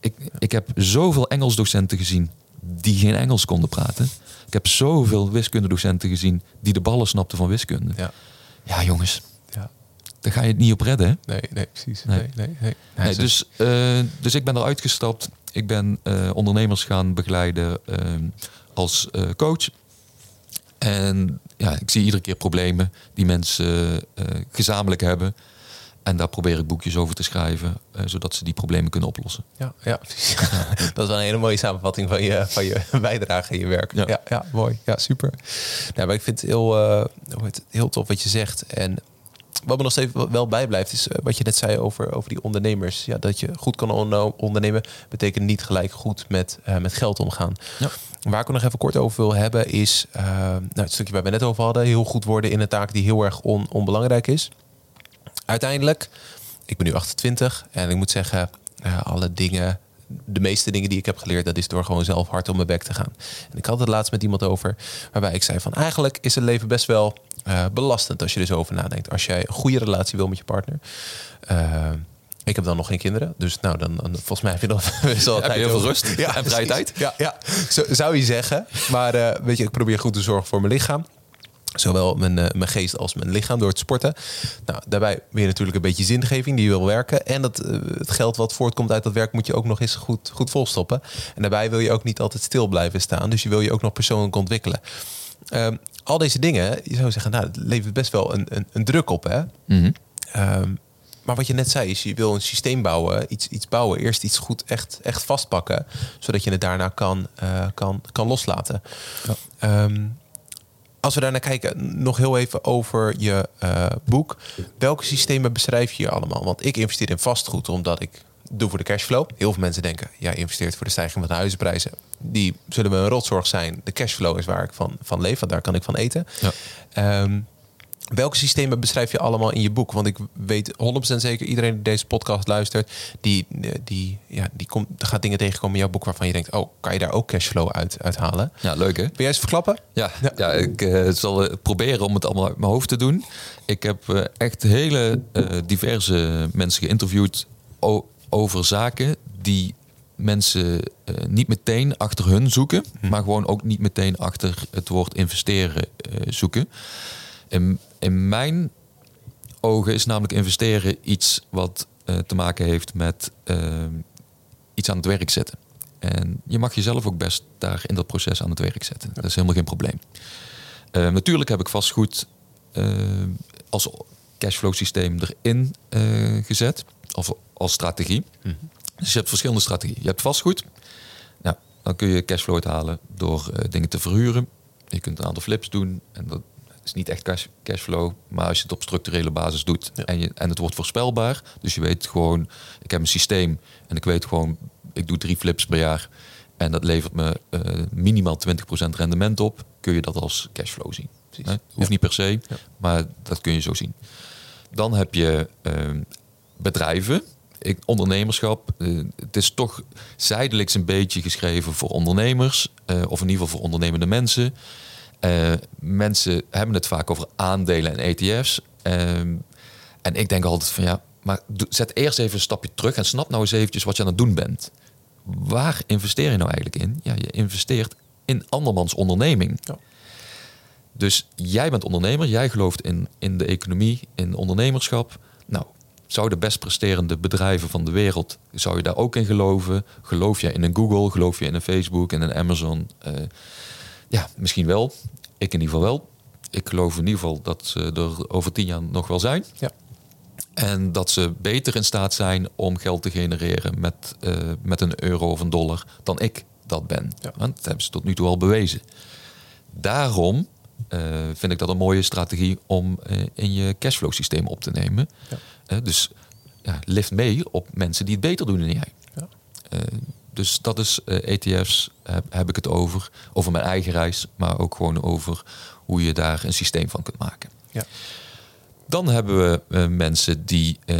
Ik, ik heb zoveel Engels docenten gezien die geen Engels konden praten. Ik heb zoveel wiskundedocenten gezien die de ballen snapten van wiskunde. Ja, ja jongens daar ga je het niet op redden. Hè? Nee, nee, precies. Nee. Nee, nee, nee. dus, uh, dus ik ben eruit gestapt. Ik ben uh, ondernemers gaan begeleiden uh, als coach. En ja, ik zie iedere keer problemen die mensen gezamenlijk hebben. En daar probeer ik boekjes over te schrijven, zodat ze die problemen kunnen oplossen. Ja, ja <laughs> dat is wel een hele mooie samenvatting van je, van je <laughs> bijdrage in je werk. Ja, ja, ja mooi. Ja, super. Nou, maar ik vind het heel, heel tof wat je zegt. En wat me nog steeds wel bijblijft, is eh, wat je net zei over, over die ondernemers. Ja, dat je goed kan ondernemen, betekent niet gelijk goed met, uh, met geld omgaan. Ja. Waar ik nog even kort over wil hebben, is uh, nou, het stukje waar we net over hadden: heel goed worden in een taak die heel erg on, onbelangrijk is. Uiteindelijk, ik ben nu 28 en ik moet zeggen, uh, alle dingen de meeste dingen die ik heb geleerd, dat is door gewoon zelf hard op mijn bek te gaan. En ik had het laatst met iemand over, waarbij ik zei van eigenlijk is het leven best wel uh, belastend als je er zo over nadenkt. Als jij een goede relatie wil met je partner. Uh, ik heb dan nog geen kinderen, dus nou dan, dan volgens mij heb je nog <laughs> wel heb je heel veel rust ja, en vrije tijd. Ja, ja. Zo, zou je zeggen. Maar uh, weet je, ik probeer goed te zorgen voor mijn lichaam. Zowel mijn, uh, mijn geest als mijn lichaam door het sporten. Nou, daarbij weer natuurlijk een beetje zingeving die wil werken. En dat, uh, het geld wat voortkomt uit dat werk moet je ook nog eens goed, goed volstoppen. En daarbij wil je ook niet altijd stil blijven staan. Dus je wil je ook nog persoonlijk ontwikkelen. Uh, al deze dingen, je zou zeggen, nou, het levert best wel een, een, een druk op. Hè? Mm -hmm. maar wat je net zei, is je wil een systeem bouwen, iets, iets bouwen, eerst iets goed echt, echt vastpakken, zodat je het daarna kan, uh, kan, kan loslaten. Ja. Um, als we daarnaar kijken, nog heel even over je uh, boek. Welke systemen beschrijf je hier allemaal? Want ik investeer in vastgoed omdat ik doe voor de cashflow. Heel veel mensen denken, ja, investeert voor de stijging van de huizenprijzen. Die zullen me een rotzorg zijn. De cashflow is waar ik van, van leef, want daar kan ik van eten. Ja. Um, Welke systemen beschrijf je allemaal in je boek? Want ik weet 100% zeker, iedereen die deze podcast luistert, die, die, ja, die komt, gaat dingen tegenkomen in jouw boek waarvan je denkt, oh, kan je daar ook cashflow uit, uithalen? Ja, leuk hè? Wil jij eens verklappen? Ja, ja. ik uh, zal proberen om het allemaal uit mijn hoofd te doen. Ik heb uh, echt hele uh, diverse mensen geïnterviewd over zaken die mensen niet meteen achter hun zoeken, hm. maar gewoon ook niet meteen achter het woord investeren zoeken. In, in mijn ogen is namelijk investeren iets wat uh, te maken heeft met uh, iets aan het werk zetten. En je mag jezelf ook best daar in dat proces aan het werk zetten. Dat is helemaal geen probleem. Uh, natuurlijk heb ik vastgoed als cashflow systeem erin gezet, of als strategie. Mm Dus je hebt verschillende strategieën. Je hebt vastgoed. Nou, dan kun je cashflow uithalen door dingen te verhuren. Je kunt een aantal flips doen. En dat is niet echt cash, cashflow. Maar als je het op structurele basis doet en, je, en het wordt voorspelbaar. Dus je weet gewoon, ik heb een systeem en ik weet gewoon, ik doe drie flips per jaar. En dat levert me uh, minimaal 20% rendement op. Kun je dat als cashflow zien. Hoeft niet per se, maar dat kun je zo zien. Dan heb je uh, bedrijven ik, ondernemerschap, uh, het is toch zijdelijks een beetje geschreven voor ondernemers, uh, of in ieder geval voor ondernemende mensen. Uh, mensen hebben het vaak over aandelen en ETF's. Ehm, en ik denk altijd van ja, maar zet eerst even een stapje terug en snap nou eens eventjes wat je aan het doen bent. Waar investeer je nou eigenlijk in? Ja, je investeert in andermans onderneming. Ja. Dus jij bent ondernemer, jij gelooft in, in de economie, in ondernemerschap. Nou, zou de best presterende bedrijven van de wereld, zou je daar ook in geloven? Geloof je in een Google? Geloof je in een Facebook en een Amazon? Uh, ja, misschien wel. Ik in ieder geval wel. Ik geloof in ieder geval dat ze er over tien jaar nog wel zijn. Ja. En dat ze beter in staat zijn om geld te genereren met, uh, met een euro of een dollar dan ik dat ben. Ja. Want dat hebben ze tot nu toe al bewezen. Daarom uh, vind ik dat een mooie strategie om uh, in je cashflow systeem op te nemen. Ja. dus ja, lift mee op mensen die het beter doen dan jij. Ja. Dus dat is uh, eh, ETF's, heb, heb, ik het over. Over mijn eigen reis, maar ook gewoon over hoe je daar een systeem van kunt maken. Ja. Dan hebben we uh, mensen die uh,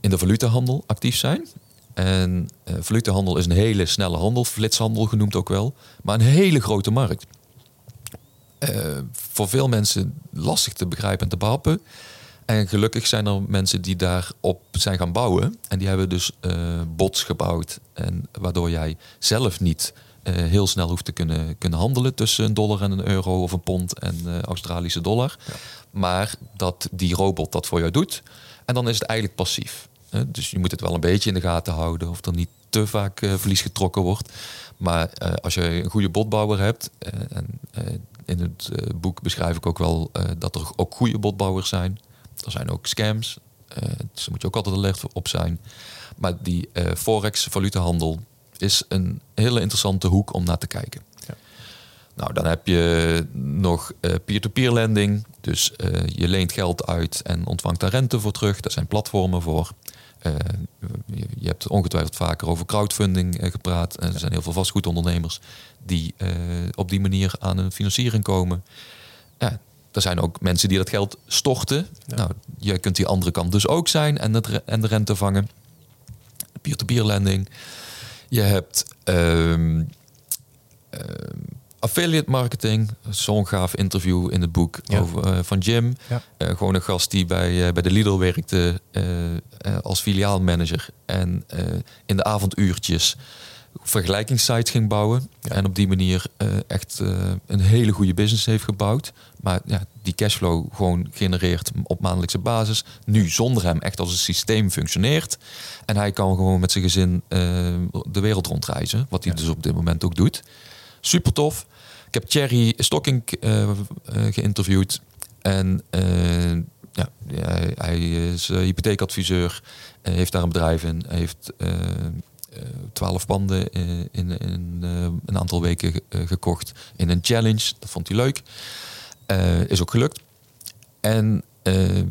in de valutahandel actief zijn. En valutahandel is een hele snelle handel, flitshandel genoemd ook wel, maar een hele grote markt. voor veel mensen lastig te begrijpen en te behappen. En gelukkig zijn er mensen die daarop zijn gaan bouwen. En die hebben dus uh, bots gebouwd. En waardoor jij zelf niet uh, heel snel hoeft te kunnen, kunnen handelen tussen een dollar en een euro of een pond en uh, Australische dollar. Ja. Maar dat die robot dat voor jou doet. En dan is het eigenlijk passief. Dus je moet het wel een beetje in de gaten houden of er niet te vaak verlies getrokken wordt. Maar als je een goede botbouwer hebt, en in het boek beschrijf ik ook wel dat er ook goede botbouwers zijn er zijn ook scams. Uh, dus daar moet je ook altijd alert op zijn. Maar die uh, forex, valutahandel, is een hele interessante hoek om naar te kijken. Ja. Nou, dan heb je nog uh, peer-to-peer lending. Dus je leent geld uit en ontvangt daar rente voor terug. Daar zijn platformen voor. Je, je, hebt ongetwijfeld vaker over crowdfunding gepraat. er zijn heel veel vastgoedondernemers die op die manier aan een financiering komen. Ja, er zijn ook mensen die dat geld storten. Nou, je kunt die andere kant dus ook zijn en, het, en de rente vangen. Peer-to-peer lending. Je hebt um, affiliate marketing. Zo'n gaaf interview in het boek over, uh, van Jim. Ja. Uh, gewoon een gast die bij, uh, bij de Lidl werkte als filiaalmanager. En in de avonduurtjes vergelijkingssites ging bouwen. En op die manier uh, echt uh, een hele goede business heeft gebouwd. Maar ja, die cashflow gewoon genereert op maandelijkse basis. Nu zonder hem echt als een systeem functioneert. En hij kan gewoon met zijn gezin uh, de wereld rondreizen. Wat hij dus op dit moment ook doet. Super tof. Ik heb Thierry Stocking geïnterviewd. En ja, hij is hypotheekadviseur. heeft daar een bedrijf in. Heeft eh, twaalf banden eh, in, in eh, een aantal weken gekocht in een challenge. Dat vond hij leuk. is ook gelukt. En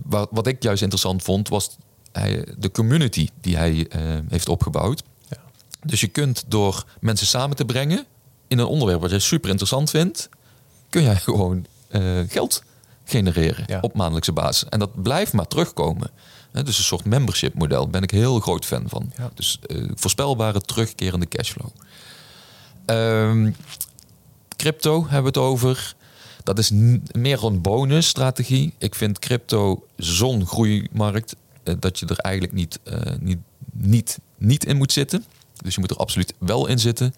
wat, wat ik juist interessant vond, was hij, de community die hij heeft opgebouwd. Ja. Dus je kunt door mensen samen te brengen in een onderwerp wat je super interessant vindt, kun jij gewoon geld genereren op maandelijkse basis. En dat blijft maar terugkomen dus een soort membership model. Ben ik heel groot fan van. Dus uh, voorspelbare terugkerende cashflow. Um, crypto hebben we het over. Dat is meer een bonusstrategie. Ik vind crypto zo'n groeimarkt uh, dat je er eigenlijk niet, uh, niet, niet, niet in moet zitten. Dus je moet er absoluut wel in zitten.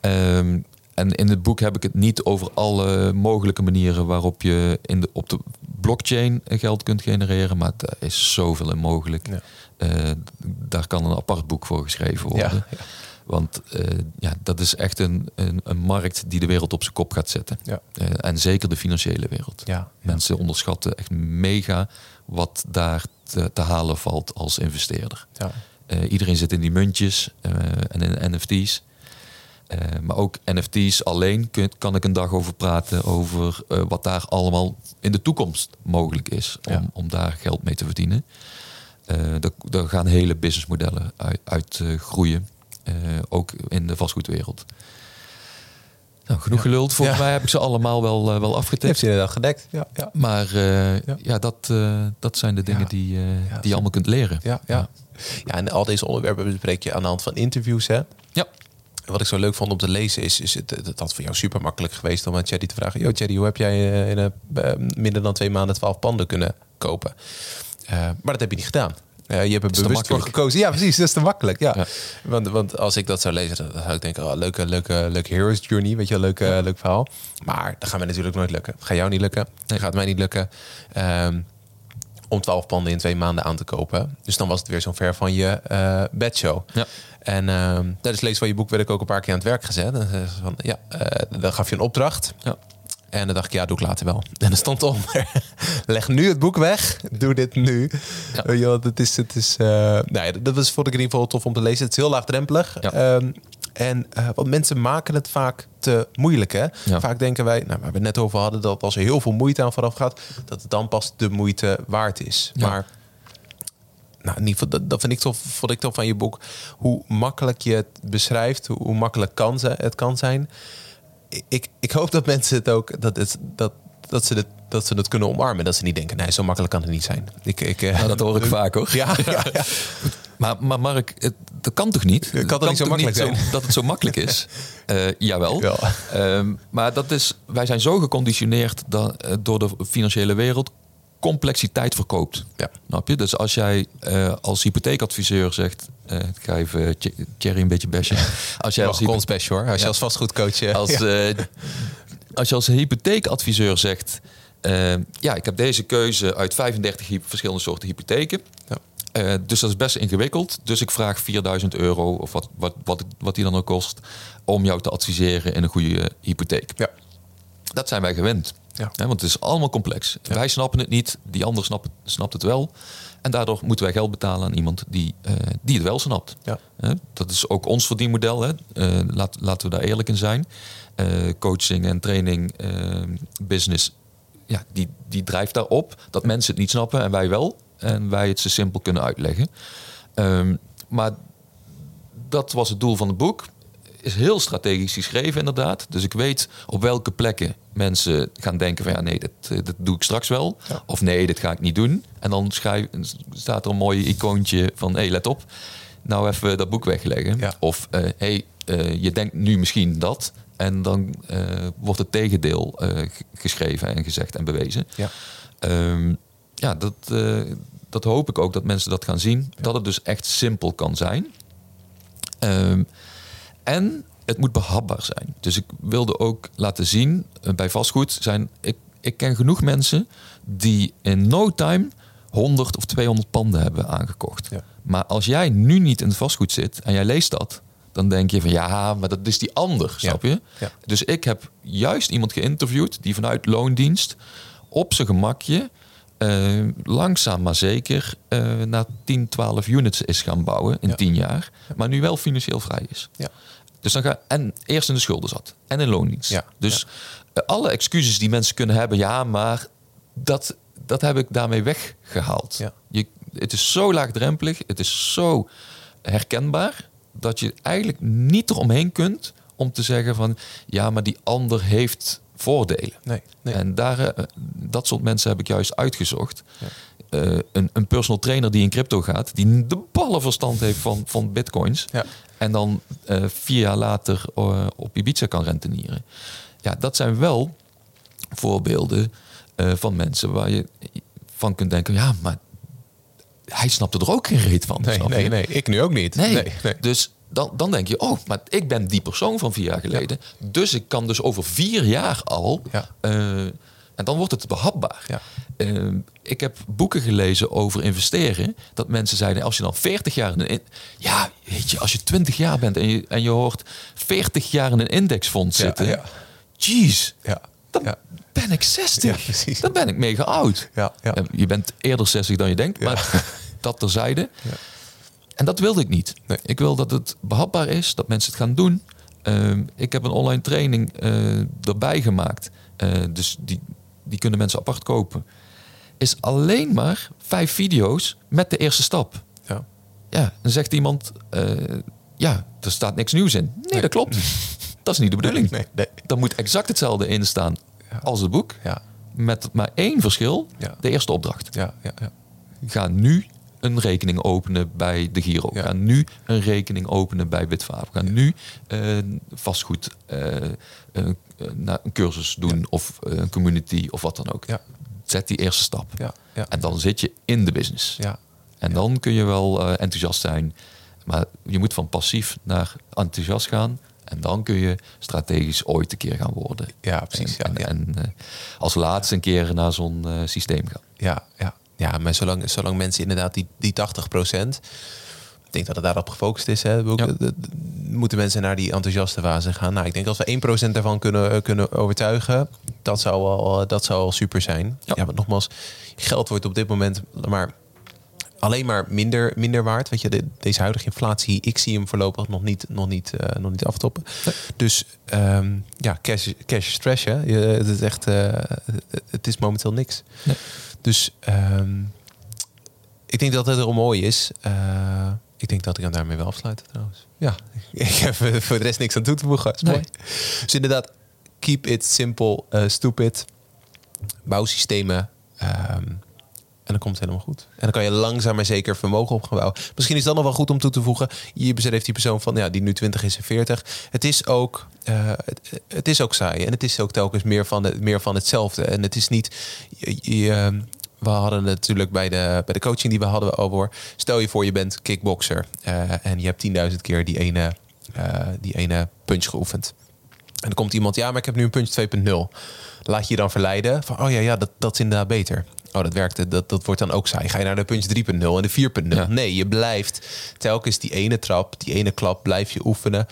Um, en in het boek heb ik het niet over alle mogelijke manieren waarop je in de, op de blockchain geld kunt genereren. Maar er is zoveel in mogelijk. Ja. Uh, daar kan een apart boek voor geschreven worden. Ja, Want uh, ja, dat is echt een, een, een, markt die de wereld op zijn kop gaat zetten. Ja. Uh, en zeker de financiële wereld. Ja, Mensen onderschatten echt mega wat daar te, te halen valt als investeerder. Ja. iedereen zit in die muntjes en in NFT's. Maar ook NFT's alleen kun, kan ik een dag over praten over wat daar allemaal in de toekomst mogelijk is om, om daar geld mee te verdienen. daar, gaan hele businessmodellen uit, uit groeien, ook in de vastgoedwereld. Nou, genoeg geluld. Volgens mij heb ik ze allemaal wel, uh, wel afgetikt. Heeft ze inderdaad gedekt. Ja, ja. Maar uh, ja. ja. dat, uh, dat zijn de dingen die, die je allemaal kunt leren. Ja, ja. Ja. en al deze onderwerpen bespreek je aan de hand van interviews. Hè? Ja. Wat ik zo leuk vond om te lezen is, is het, het had voor jou super makkelijk geweest om aan Chaddy te vragen: Yo, Chaddy, hoe heb jij in een, minder dan twee maanden twaalf panden kunnen kopen? maar dat heb je niet gedaan. Je hebt er bewust voor gekozen. Ja, precies. Dat is te makkelijk. Ja. Want, want als ik dat zou lezen, dan zou ik denken: oh, leuke, leuke, leuke hero's journey. Weet je, een leuke, leuk verhaal. Maar dat gaat mij natuurlijk nooit lukken. Dat gaat jou niet lukken. Dat gaat mij niet lukken. Um, om 12 panden in twee maanden aan te kopen. Dus dan was het weer zo'n ver van je uh, bedshow. Ja. En uh, tijdens lezen van je boek werd ik ook een paar keer aan het werk gezet. En, van, ja, uh, dan gaf je een opdracht. Ja. En dan dacht ik, ja, doe ik later wel. <laughs> En er stond onder, <laughs> leg nu het boek weg, doe dit nu. Ja. Ja, dat is, het is, uh, nee, dat was vond ik in ieder geval tof om te lezen. Het is heel laagdrempelig. Ja. Um, en uh, want mensen maken het vaak te moeilijk. Hè? Ja. Vaak denken wij, nou, waar we het net over hadden, dat als er heel veel moeite aan vooraf gaat, dat het dan pas de moeite waard is. Ja. Maar nou, in ieder geval, dat, dat vind ik toch, vond ik toch van je boek. Hoe makkelijk je het beschrijft, hoe, hoe makkelijk kan ze, het kan zijn ik, ik hoop dat mensen het ook, dat, het, dat, dat, ze het, dat ze het kunnen omarmen. Dat ze niet denken, nee, zo makkelijk kan het niet zijn. Ik, ik, nou, dat hoor ik <laughs> vaak hoor. Ja, ja, ja. <laughs> Maar, maar Mark, het, dat kan toch niet? Kan, toch niet zo makkelijk dat het zo makkelijk is? uh, <laughs> jawel. Ja. Um, maar dat is, wij zijn zo geconditioneerd dat, uh, door de financiële wereld complexiteit verkoopt. Ja. Snap je? Dus als jij uh, als hypotheekadviseur zegt... Uh, ik ga even Thierry een beetje bashen. <laughs> Als jij als hypotheek... hoor. Als je als vastgoedcoach... Als, <laughs> ja. als je als hypotheekadviseur zegt... ja, ik heb deze keuze uit 35 verschillende soorten hypotheken. Ja. Uh, dus dat is best ingewikkeld. Dus ik vraag 4000 euro of wat, wat, wat, wat die dan ook kost. om jou te adviseren in een goede hypotheek. Ja. Dat zijn wij gewend. Ja. want het is allemaal complex. Wij snappen het niet, die ander snapt, snapt het wel. En daardoor moeten wij geld betalen aan iemand die, uh, die het wel snapt. Ja. dat is ook ons verdienmodel. Hè. Uh, laat, laten we daar eerlijk in zijn. Coaching en training, business, ja, die, die drijft daarop dat mensen het niet snappen en wij wel. En wij het zo simpel kunnen uitleggen. Um, maar dat was het doel van het boek is heel strategisch geschreven, inderdaad. Dus ik weet op welke plekken mensen gaan denken van ja, nee, dat, eh, dat doe ik straks wel. Of nee, dit ga ik niet doen. En dan schrijf, staat er een mooi icoontje van hé, hey, let op. Nou even dat boek wegleggen. Of hé, uh, hey, uh, je denkt nu misschien dat. En dan uh, wordt het tegendeel geschreven en gezegd en bewezen. Ja, um, ja dat, dat hoop ik ook dat mensen dat gaan zien. Dat het dus echt simpel kan zijn. Um, en het moet behapbaar zijn. Dus ik wilde ook laten zien eh, bij vastgoed zijn. Ik, ik ken genoeg mensen die in no time 100 of 200 panden hebben aangekocht. Ja. Maar als jij nu niet in het vastgoed zit en jij leest dat, dan denk je van ja, maar dat is die ander, snap je? Ja. Dus ik heb juist iemand geïnterviewd die vanuit loondienst op zijn gemakje uh, langzaam maar zeker uh, naar 10, 12 units is gaan bouwen in ja. 10 jaar. Maar nu wel financieel vrij is. Ja. Dus dan ga en eerst in de schulden zat en in loondienst. Ja. Dus ja. alle excuses die mensen kunnen hebben, ja, maar dat, dat heb ik daarmee weggehaald. Ja. Je, het is zo laagdrempelig, het is zo herkenbaar dat je eigenlijk niet eromheen kunt om te zeggen van ja, maar die ander heeft voordelen. Nee, nee. En daar, uh, dat soort mensen heb ik juist uitgezocht. Ja. Uh, een, een, personal trainer die in crypto gaat, die de ballen verstand heeft van, van bitcoins. Ja. En dan uh, vier jaar later op Ibiza kan rentenieren. Ja, dat zijn wel voorbeelden van mensen waar je van kunt denken: ja, maar hij snapte er ook geen reet van. Nee, nee, nee, ik nu ook niet. Nee. nee, nee. Dus dan, dan denk je, oh, maar ik ben die persoon van vier jaar geleden. Ja. Dus ik kan dus over vier jaar al. Ja. Uh, en dan wordt het behapbaar. Ja. Uh, ik heb boeken gelezen over investeren. Dat mensen zeiden, als je dan 40 jaar in een... Ja, weet je, als je 20 jaar bent en je, en je hoort 40 jaar in een indexfonds zitten. Ja. Jeez, ja. dan ben ik 60. Ja, dan ben ik mega oud. Ja, ja. Je bent eerder 60 dan je denkt, maar <laughs> dat terzijde. Ja. En dat wilde ik niet. Nee. Ik wil dat het behapbaar is, dat mensen het gaan doen. Ehm, ik heb een online training eh, erbij gemaakt. Eh, dus die, die kunnen mensen apart kopen. Is alleen maar vijf video's met de eerste stap. Ja. Ja, dan zegt iemand, eh, ja, er staat niks nieuws in. Nee, dat klopt. <laughs> dat is niet de bedoeling. Nee, nee. Dan moet exact hetzelfde in staan Ja. als het boek. Ja, Met maar één verschil, Ja. de eerste opdracht. ja, ja, ja. Ga nu een rekening openen bij de Giro. Ja. Ga nu een rekening openen bij Witvaap. Ga nu eh, vastgoed, eh, een, cursus doen of een community of wat dan ook. Ja. Zet die eerste stap. Ja, ja. En dan zit je in de business. Ja, En dan kun je wel enthousiast zijn. Maar je moet van passief naar enthousiast gaan. En dan kun je strategisch ooit een keer gaan worden. ja precies. En en eh, als laatste een keer naar zo'n systeem gaan. Ja, ja. Ja maar zolang, zolang mensen inderdaad die, die 80 procent... Ik denk dat het daarop gefocust is. Hè. Ja. moeten mensen naar die enthousiaste fase gaan. Nou, ik denk als we 1% daarvan kunnen, kunnen overtuigen... Dat zou, al, dat zou al super zijn. Ja. Ja. want nogmaals, geld wordt op dit moment maar alleen maar minder, minder waard. Weet je, de- deze huidige inflatie, ik zie hem voorlopig nog niet, nog niet, eh, nog niet aftoppen. Dus ehm, ja, cash, cash. Hè? Je, het is echt, eh, het is momenteel niks. Nee. Dus ehm, ik denk dat het erom mooi is. Eh, ik denk dat ik hem daarmee wel afsluiten trouwens. Ja, <laughs> ik heb voor de rest niks aan toe te voegen. Is Nee. mooi. Dus inderdaad, keep it simple, eh, stupid. Bouwsystemen. ehm, en dan komt het helemaal goed. En dan kan je langzaam maar zeker vermogen op gaan bouwen. Misschien is dat nog wel goed om toe te voegen. Je heeft die persoon van, ja, die nu 20 is en 40. Het is ook, eh, het, is ook saai. En het is ook telkens meer van, het, meer van hetzelfde. En het is niet, je, we hadden natuurlijk bij de, bij de coaching die we hadden over. Stel je voor, je bent kickboxer. eh, en je hebt 10.000 keer die ene, eh, die ene punch geoefend. En dan komt iemand, ja, maar ik heb nu een punch 2.0. Laat je je dan verleiden van, oh ja, ja, dat, dat is inderdaad beter. Oh, dat werkte, dat, dat wordt dan ook saai. Ga je naar de punch 3.0 en de 4.0? Ja. Nee, je blijft telkens die ene trap, die ene klap, blijf je oefenen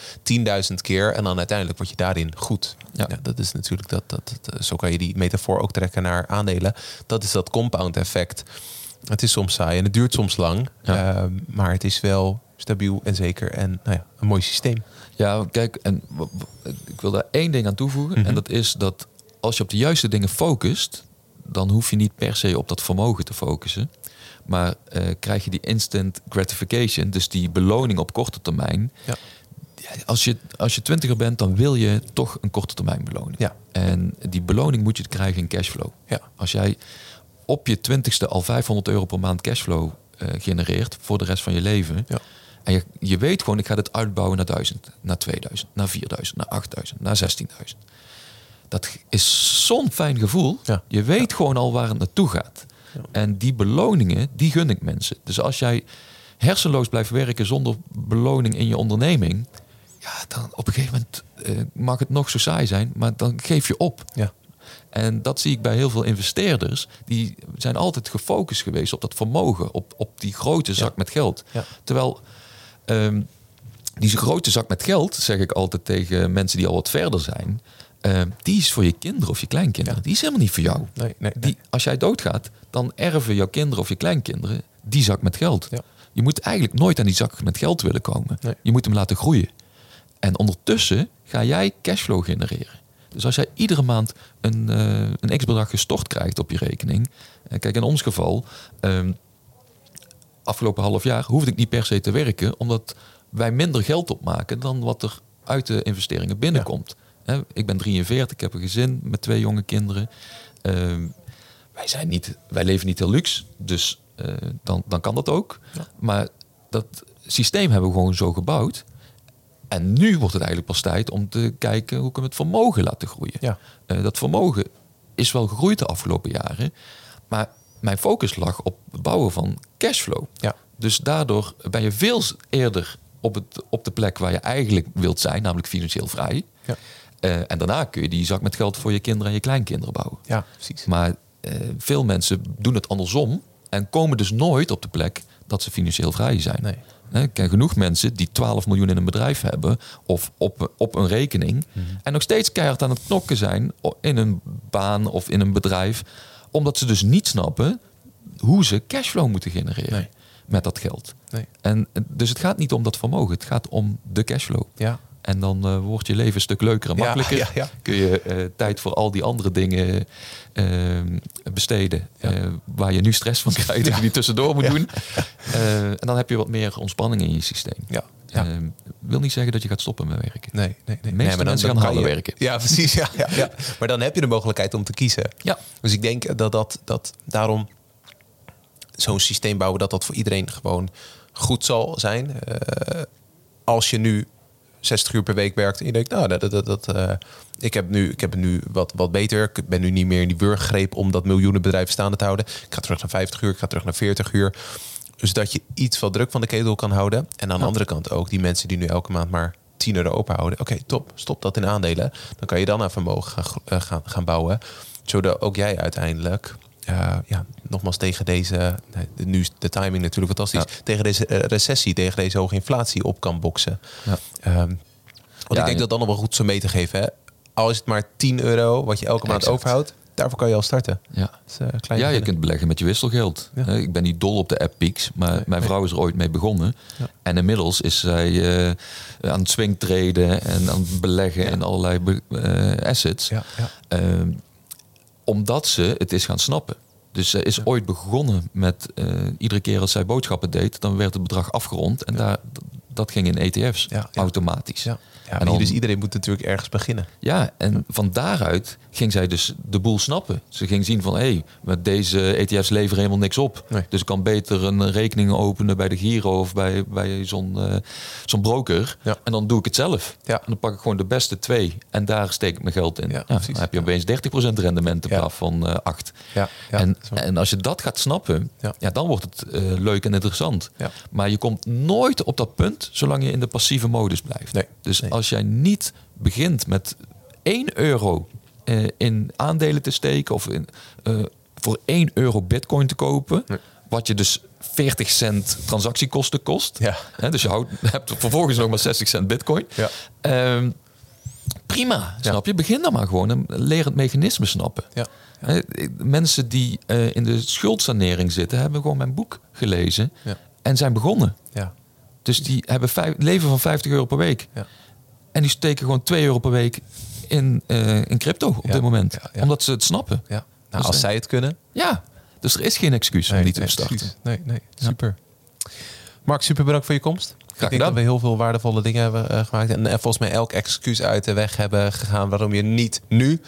10.000 keer. En dan uiteindelijk word je daarin goed. Ja. Ja. dat is natuurlijk, dat, dat, dat- zo kan je die metafoor ook trekken naar aandelen. Dat is dat compound effect. Het is soms saai en het duurt soms lang. Ja. Ehm, maar het is wel stabiel en zeker en nou ja, een mooi systeem. Ja, kijk, en ik wil daar één ding aan toevoegen. Mhm. En dat is dat als je op de juiste dingen focust, dan hoef je niet per se op dat vermogen te focussen. Maar eh, krijg je die instant gratification, dus die beloning op korte termijn. Ja. Als je, als je twintiger bent, dan wil je toch een korte termijn beloning. Ja. En die beloning moet je krijgen in cashflow. Ja. Als jij op je twintigste al 500 euro per maand cashflow eh, genereert voor de rest van je leven. Ja. En je, je weet gewoon, ik ga dit uitbouwen naar 1000, naar 2000, naar 4000, naar 8000, naar 16000. Dat is zo'n fijn gevoel. Ja. Je weet gewoon al waar het naartoe gaat. Ja. En die beloningen, die gun ik mensen. Dus als jij hersenloos blijft werken zonder beloning in je onderneming, ja, dan op een gegeven moment eh, mag het nog zo saai zijn, maar dan geef je op. Ja. En dat zie ik bij heel veel investeerders. Die zijn altijd gefocust geweest op dat vermogen, op, op die grote zak Ja. met geld. Ja. Terwijl ehm, die grote zak met geld, zeg ik altijd tegen mensen die al wat verder zijn, ehm, die is voor je kinderen of je kleinkinderen. Ja. Die is helemaal niet voor jou. Nee, nee. Die, als jij doodgaat, dan erven jouw kinderen of je kleinkinderen die zak met geld. Ja. Je moet eigenlijk nooit aan die zak met geld willen komen. Nee. Je moet hem laten groeien. En ondertussen ga jij cashflow genereren. Dus als jij iedere maand een, eh, een x-bedrag gestort krijgt op je rekening. eh, kijk, in ons geval, ehm, afgelopen half jaar hoefde ik niet per se te werken, omdat wij minder geld opmaken dan wat er uit de investeringen binnenkomt. Hè, ik ben 43, ik heb een gezin met twee jonge kinderen. Ehm, wij, zijn niet, wij leven niet heel luxe, dus eh, dan, dan kan dat ook. Ja. Maar dat systeem hebben we gewoon zo gebouwd. En nu wordt het eigenlijk pas tijd om te kijken hoe kunnen we het vermogen laten groeien. Ja. Eh, dat vermogen is wel gegroeid de afgelopen jaren. Maar mijn focus lag op het bouwen van cashflow. Ja. Dus daardoor ben je veel eerder op, het, op de plek waar je eigenlijk wilt zijn, namelijk financieel vrij. Ja. Eh, en daarna kun je die zak met geld voor je kinderen en je kleinkinderen bouwen. ja, precies. Maar eh, veel mensen doen het andersom en komen dus nooit op de plek dat ze financieel vrij zijn. Nee. Hè, Ik ken genoeg mensen die 12 miljoen in een bedrijf hebben of op, op een rekening Mhm. en nog steeds keihard aan het knokken zijn in een baan of in een bedrijf, omdat ze dus niet snappen hoe ze cashflow moeten genereren. Nee. met dat geld. Nee. En, dus het gaat niet om dat vermogen, het gaat om de cashflow. Ja. En dan uh, wordt je leven een stuk leuker en makkelijker. ja, ja. Kun je uh, tijd voor al die andere dingen uh, besteden. Waar je nu stress van krijgt dat je die tussendoor moet doen. en dan heb je wat meer ontspanning in je systeem. Ja. Ja. wil niet zeggen dat je gaat stoppen met werken. Nee, nee, nee. Meeste nee, maar mensen gaan harder werken. Ja, precies. Ja, ja, ja. <laughs> Maar dan heb je de mogelijkheid om te kiezen. Ja. Dus ik denk dat, dat, dat daarom zo'n systeem bouwen, dat dat voor iedereen gewoon goed zal zijn. Eh, als je nu 60 uur per week werkt en je denkt, nou, dat, dat, dat, eh, ik heb nu, ik heb nu wat, wat beter. Ik ben nu niet meer in die wurggreep om dat miljoenen bedrijven staande te houden. Ik ga terug naar 50 uur, ik ga terug naar 40 uur. Dus dat je iets van druk van de ketel kan houden. En aan de andere kant ook die mensen die nu elke maand maar 10 euro openhouden. Oké, top. Stop dat in aandelen. Dan kan je dan aan vermogen gaan, eh, gaan, gaan bouwen. Zodat ook jij uiteindelijk, eh, ja, nogmaals tegen deze, nee, nu is de timing natuurlijk fantastisch, tegen deze eh, recessie, tegen deze hoge inflatie op kan boksen. Ja. Ehm, want ik denk dat dan nog wel goed zo mee te geven. Hè? Al is het maar 10 euro wat je elke maand overhoudt, daarvoor kan je al starten. Ja. Is, eh, Ja, je kunt beleggen met je wisselgeld. Ja. Eh, Ik ben niet dol op de app Peaks, maar Nee, mijn nee. vrouw is er ooit mee begonnen. Ja. En inmiddels is zij eh, aan het swingtraden en aan het beleggen Ja. in allerlei be- eh, assets. Ja, ja. Ehm, omdat ze het is gaan snappen. Dus ze is ooit begonnen met eh, iedere keer als zij boodschappen deed, dan werd het bedrag afgerond en daar, dat ging in ETF's Ja, automatisch. Ja. Ja, En dan- dus iedereen moet natuurlijk ergens beginnen. Ja, en van daaruit ging zij dus de boel snappen. Ze ging zien van, hé, hey, met deze ETF's leveren helemaal niks op. Nee. Dus ik kan beter een rekening openen bij de Giro of bij, bij zo'n eh, zo'n broker. Ja. En dan doe ik het zelf. Ja. En dan pak ik gewoon de beste twee en daar steek ik mijn geld in. Ja, dan heb je opeens 30% rendement in plaats van eh 8. Ja, ja, en, en als je dat gaat snappen, Ja. dan wordt het eh, leuk en interessant. Ja. Maar je komt nooit op dat punt zolang je in de passieve modus blijft. Nee, Dus nee. als jij niet begint met 1 euro eh, in aandelen te steken of in, eh, voor 1 euro bitcoin te kopen, wat je dus 40 cent transactiekosten kost. Ja. Dus je houdt, <laughs> hebt vervolgens nog maar 60 cent bitcoin. Ja. Ehm, prima, snap je? Begin dan maar gewoon en leer het mechanisme snappen. Ja. Mensen die eh, in de schuldsanering zitten, hebben gewoon mijn boek gelezen en zijn begonnen. Ja. Dus die hebben vijf, leven van 50 euro per week. Ja. En die steken gewoon 2 euro per week in, eh, in crypto op Ja. dit moment. Ja, ja. Omdat ze het snappen. Ja. Nou, Dus, als eh, zij het kunnen. Ja, dus er is geen excuus om niet te starten. precies. Nee, nee, super. Mark, super bedankt voor je komst. ik denk dat we heel veel waardevolle dingen hebben eh, gemaakt. En, en volgens mij elk excuus uit de weg hebben gegaan waarom je niet nu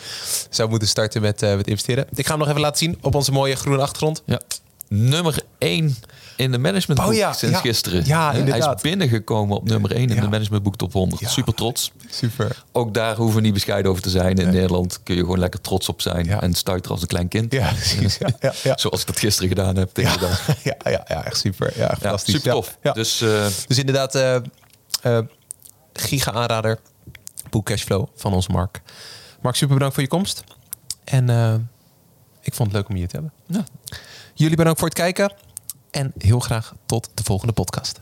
zou moeten starten met, eh, met investeren. Ik ga hem nog even laten zien op onze mooie groene achtergrond. Ja. Nummer 1 in de managementboek Oh ja, sinds ja. gisteren. Ja, Hij is binnengekomen op nummer 1 in de managementboek top 100. Ja. Super trots. Super. Ook daar hoeven we niet bescheiden over te zijn. In Nee. Nederland kun je gewoon lekker trots op zijn. Ja. En stuiteren als een klein kind. Ja, precies. Ja, ja, ja. <laughs> Zoals ik dat gisteren gedaan heb tegen <laughs> ja, ja, ja, echt super. Ja, Ja, fantastisch. super tof. Dus eh, Dus inderdaad, eh eh, giga aanrader. Boek Cashflow van ons Mark. Mark, super bedankt voor je komst. En ik vond het leuk om je te hebben. Jullie bedankt voor het kijken. En heel graag tot de volgende podcast.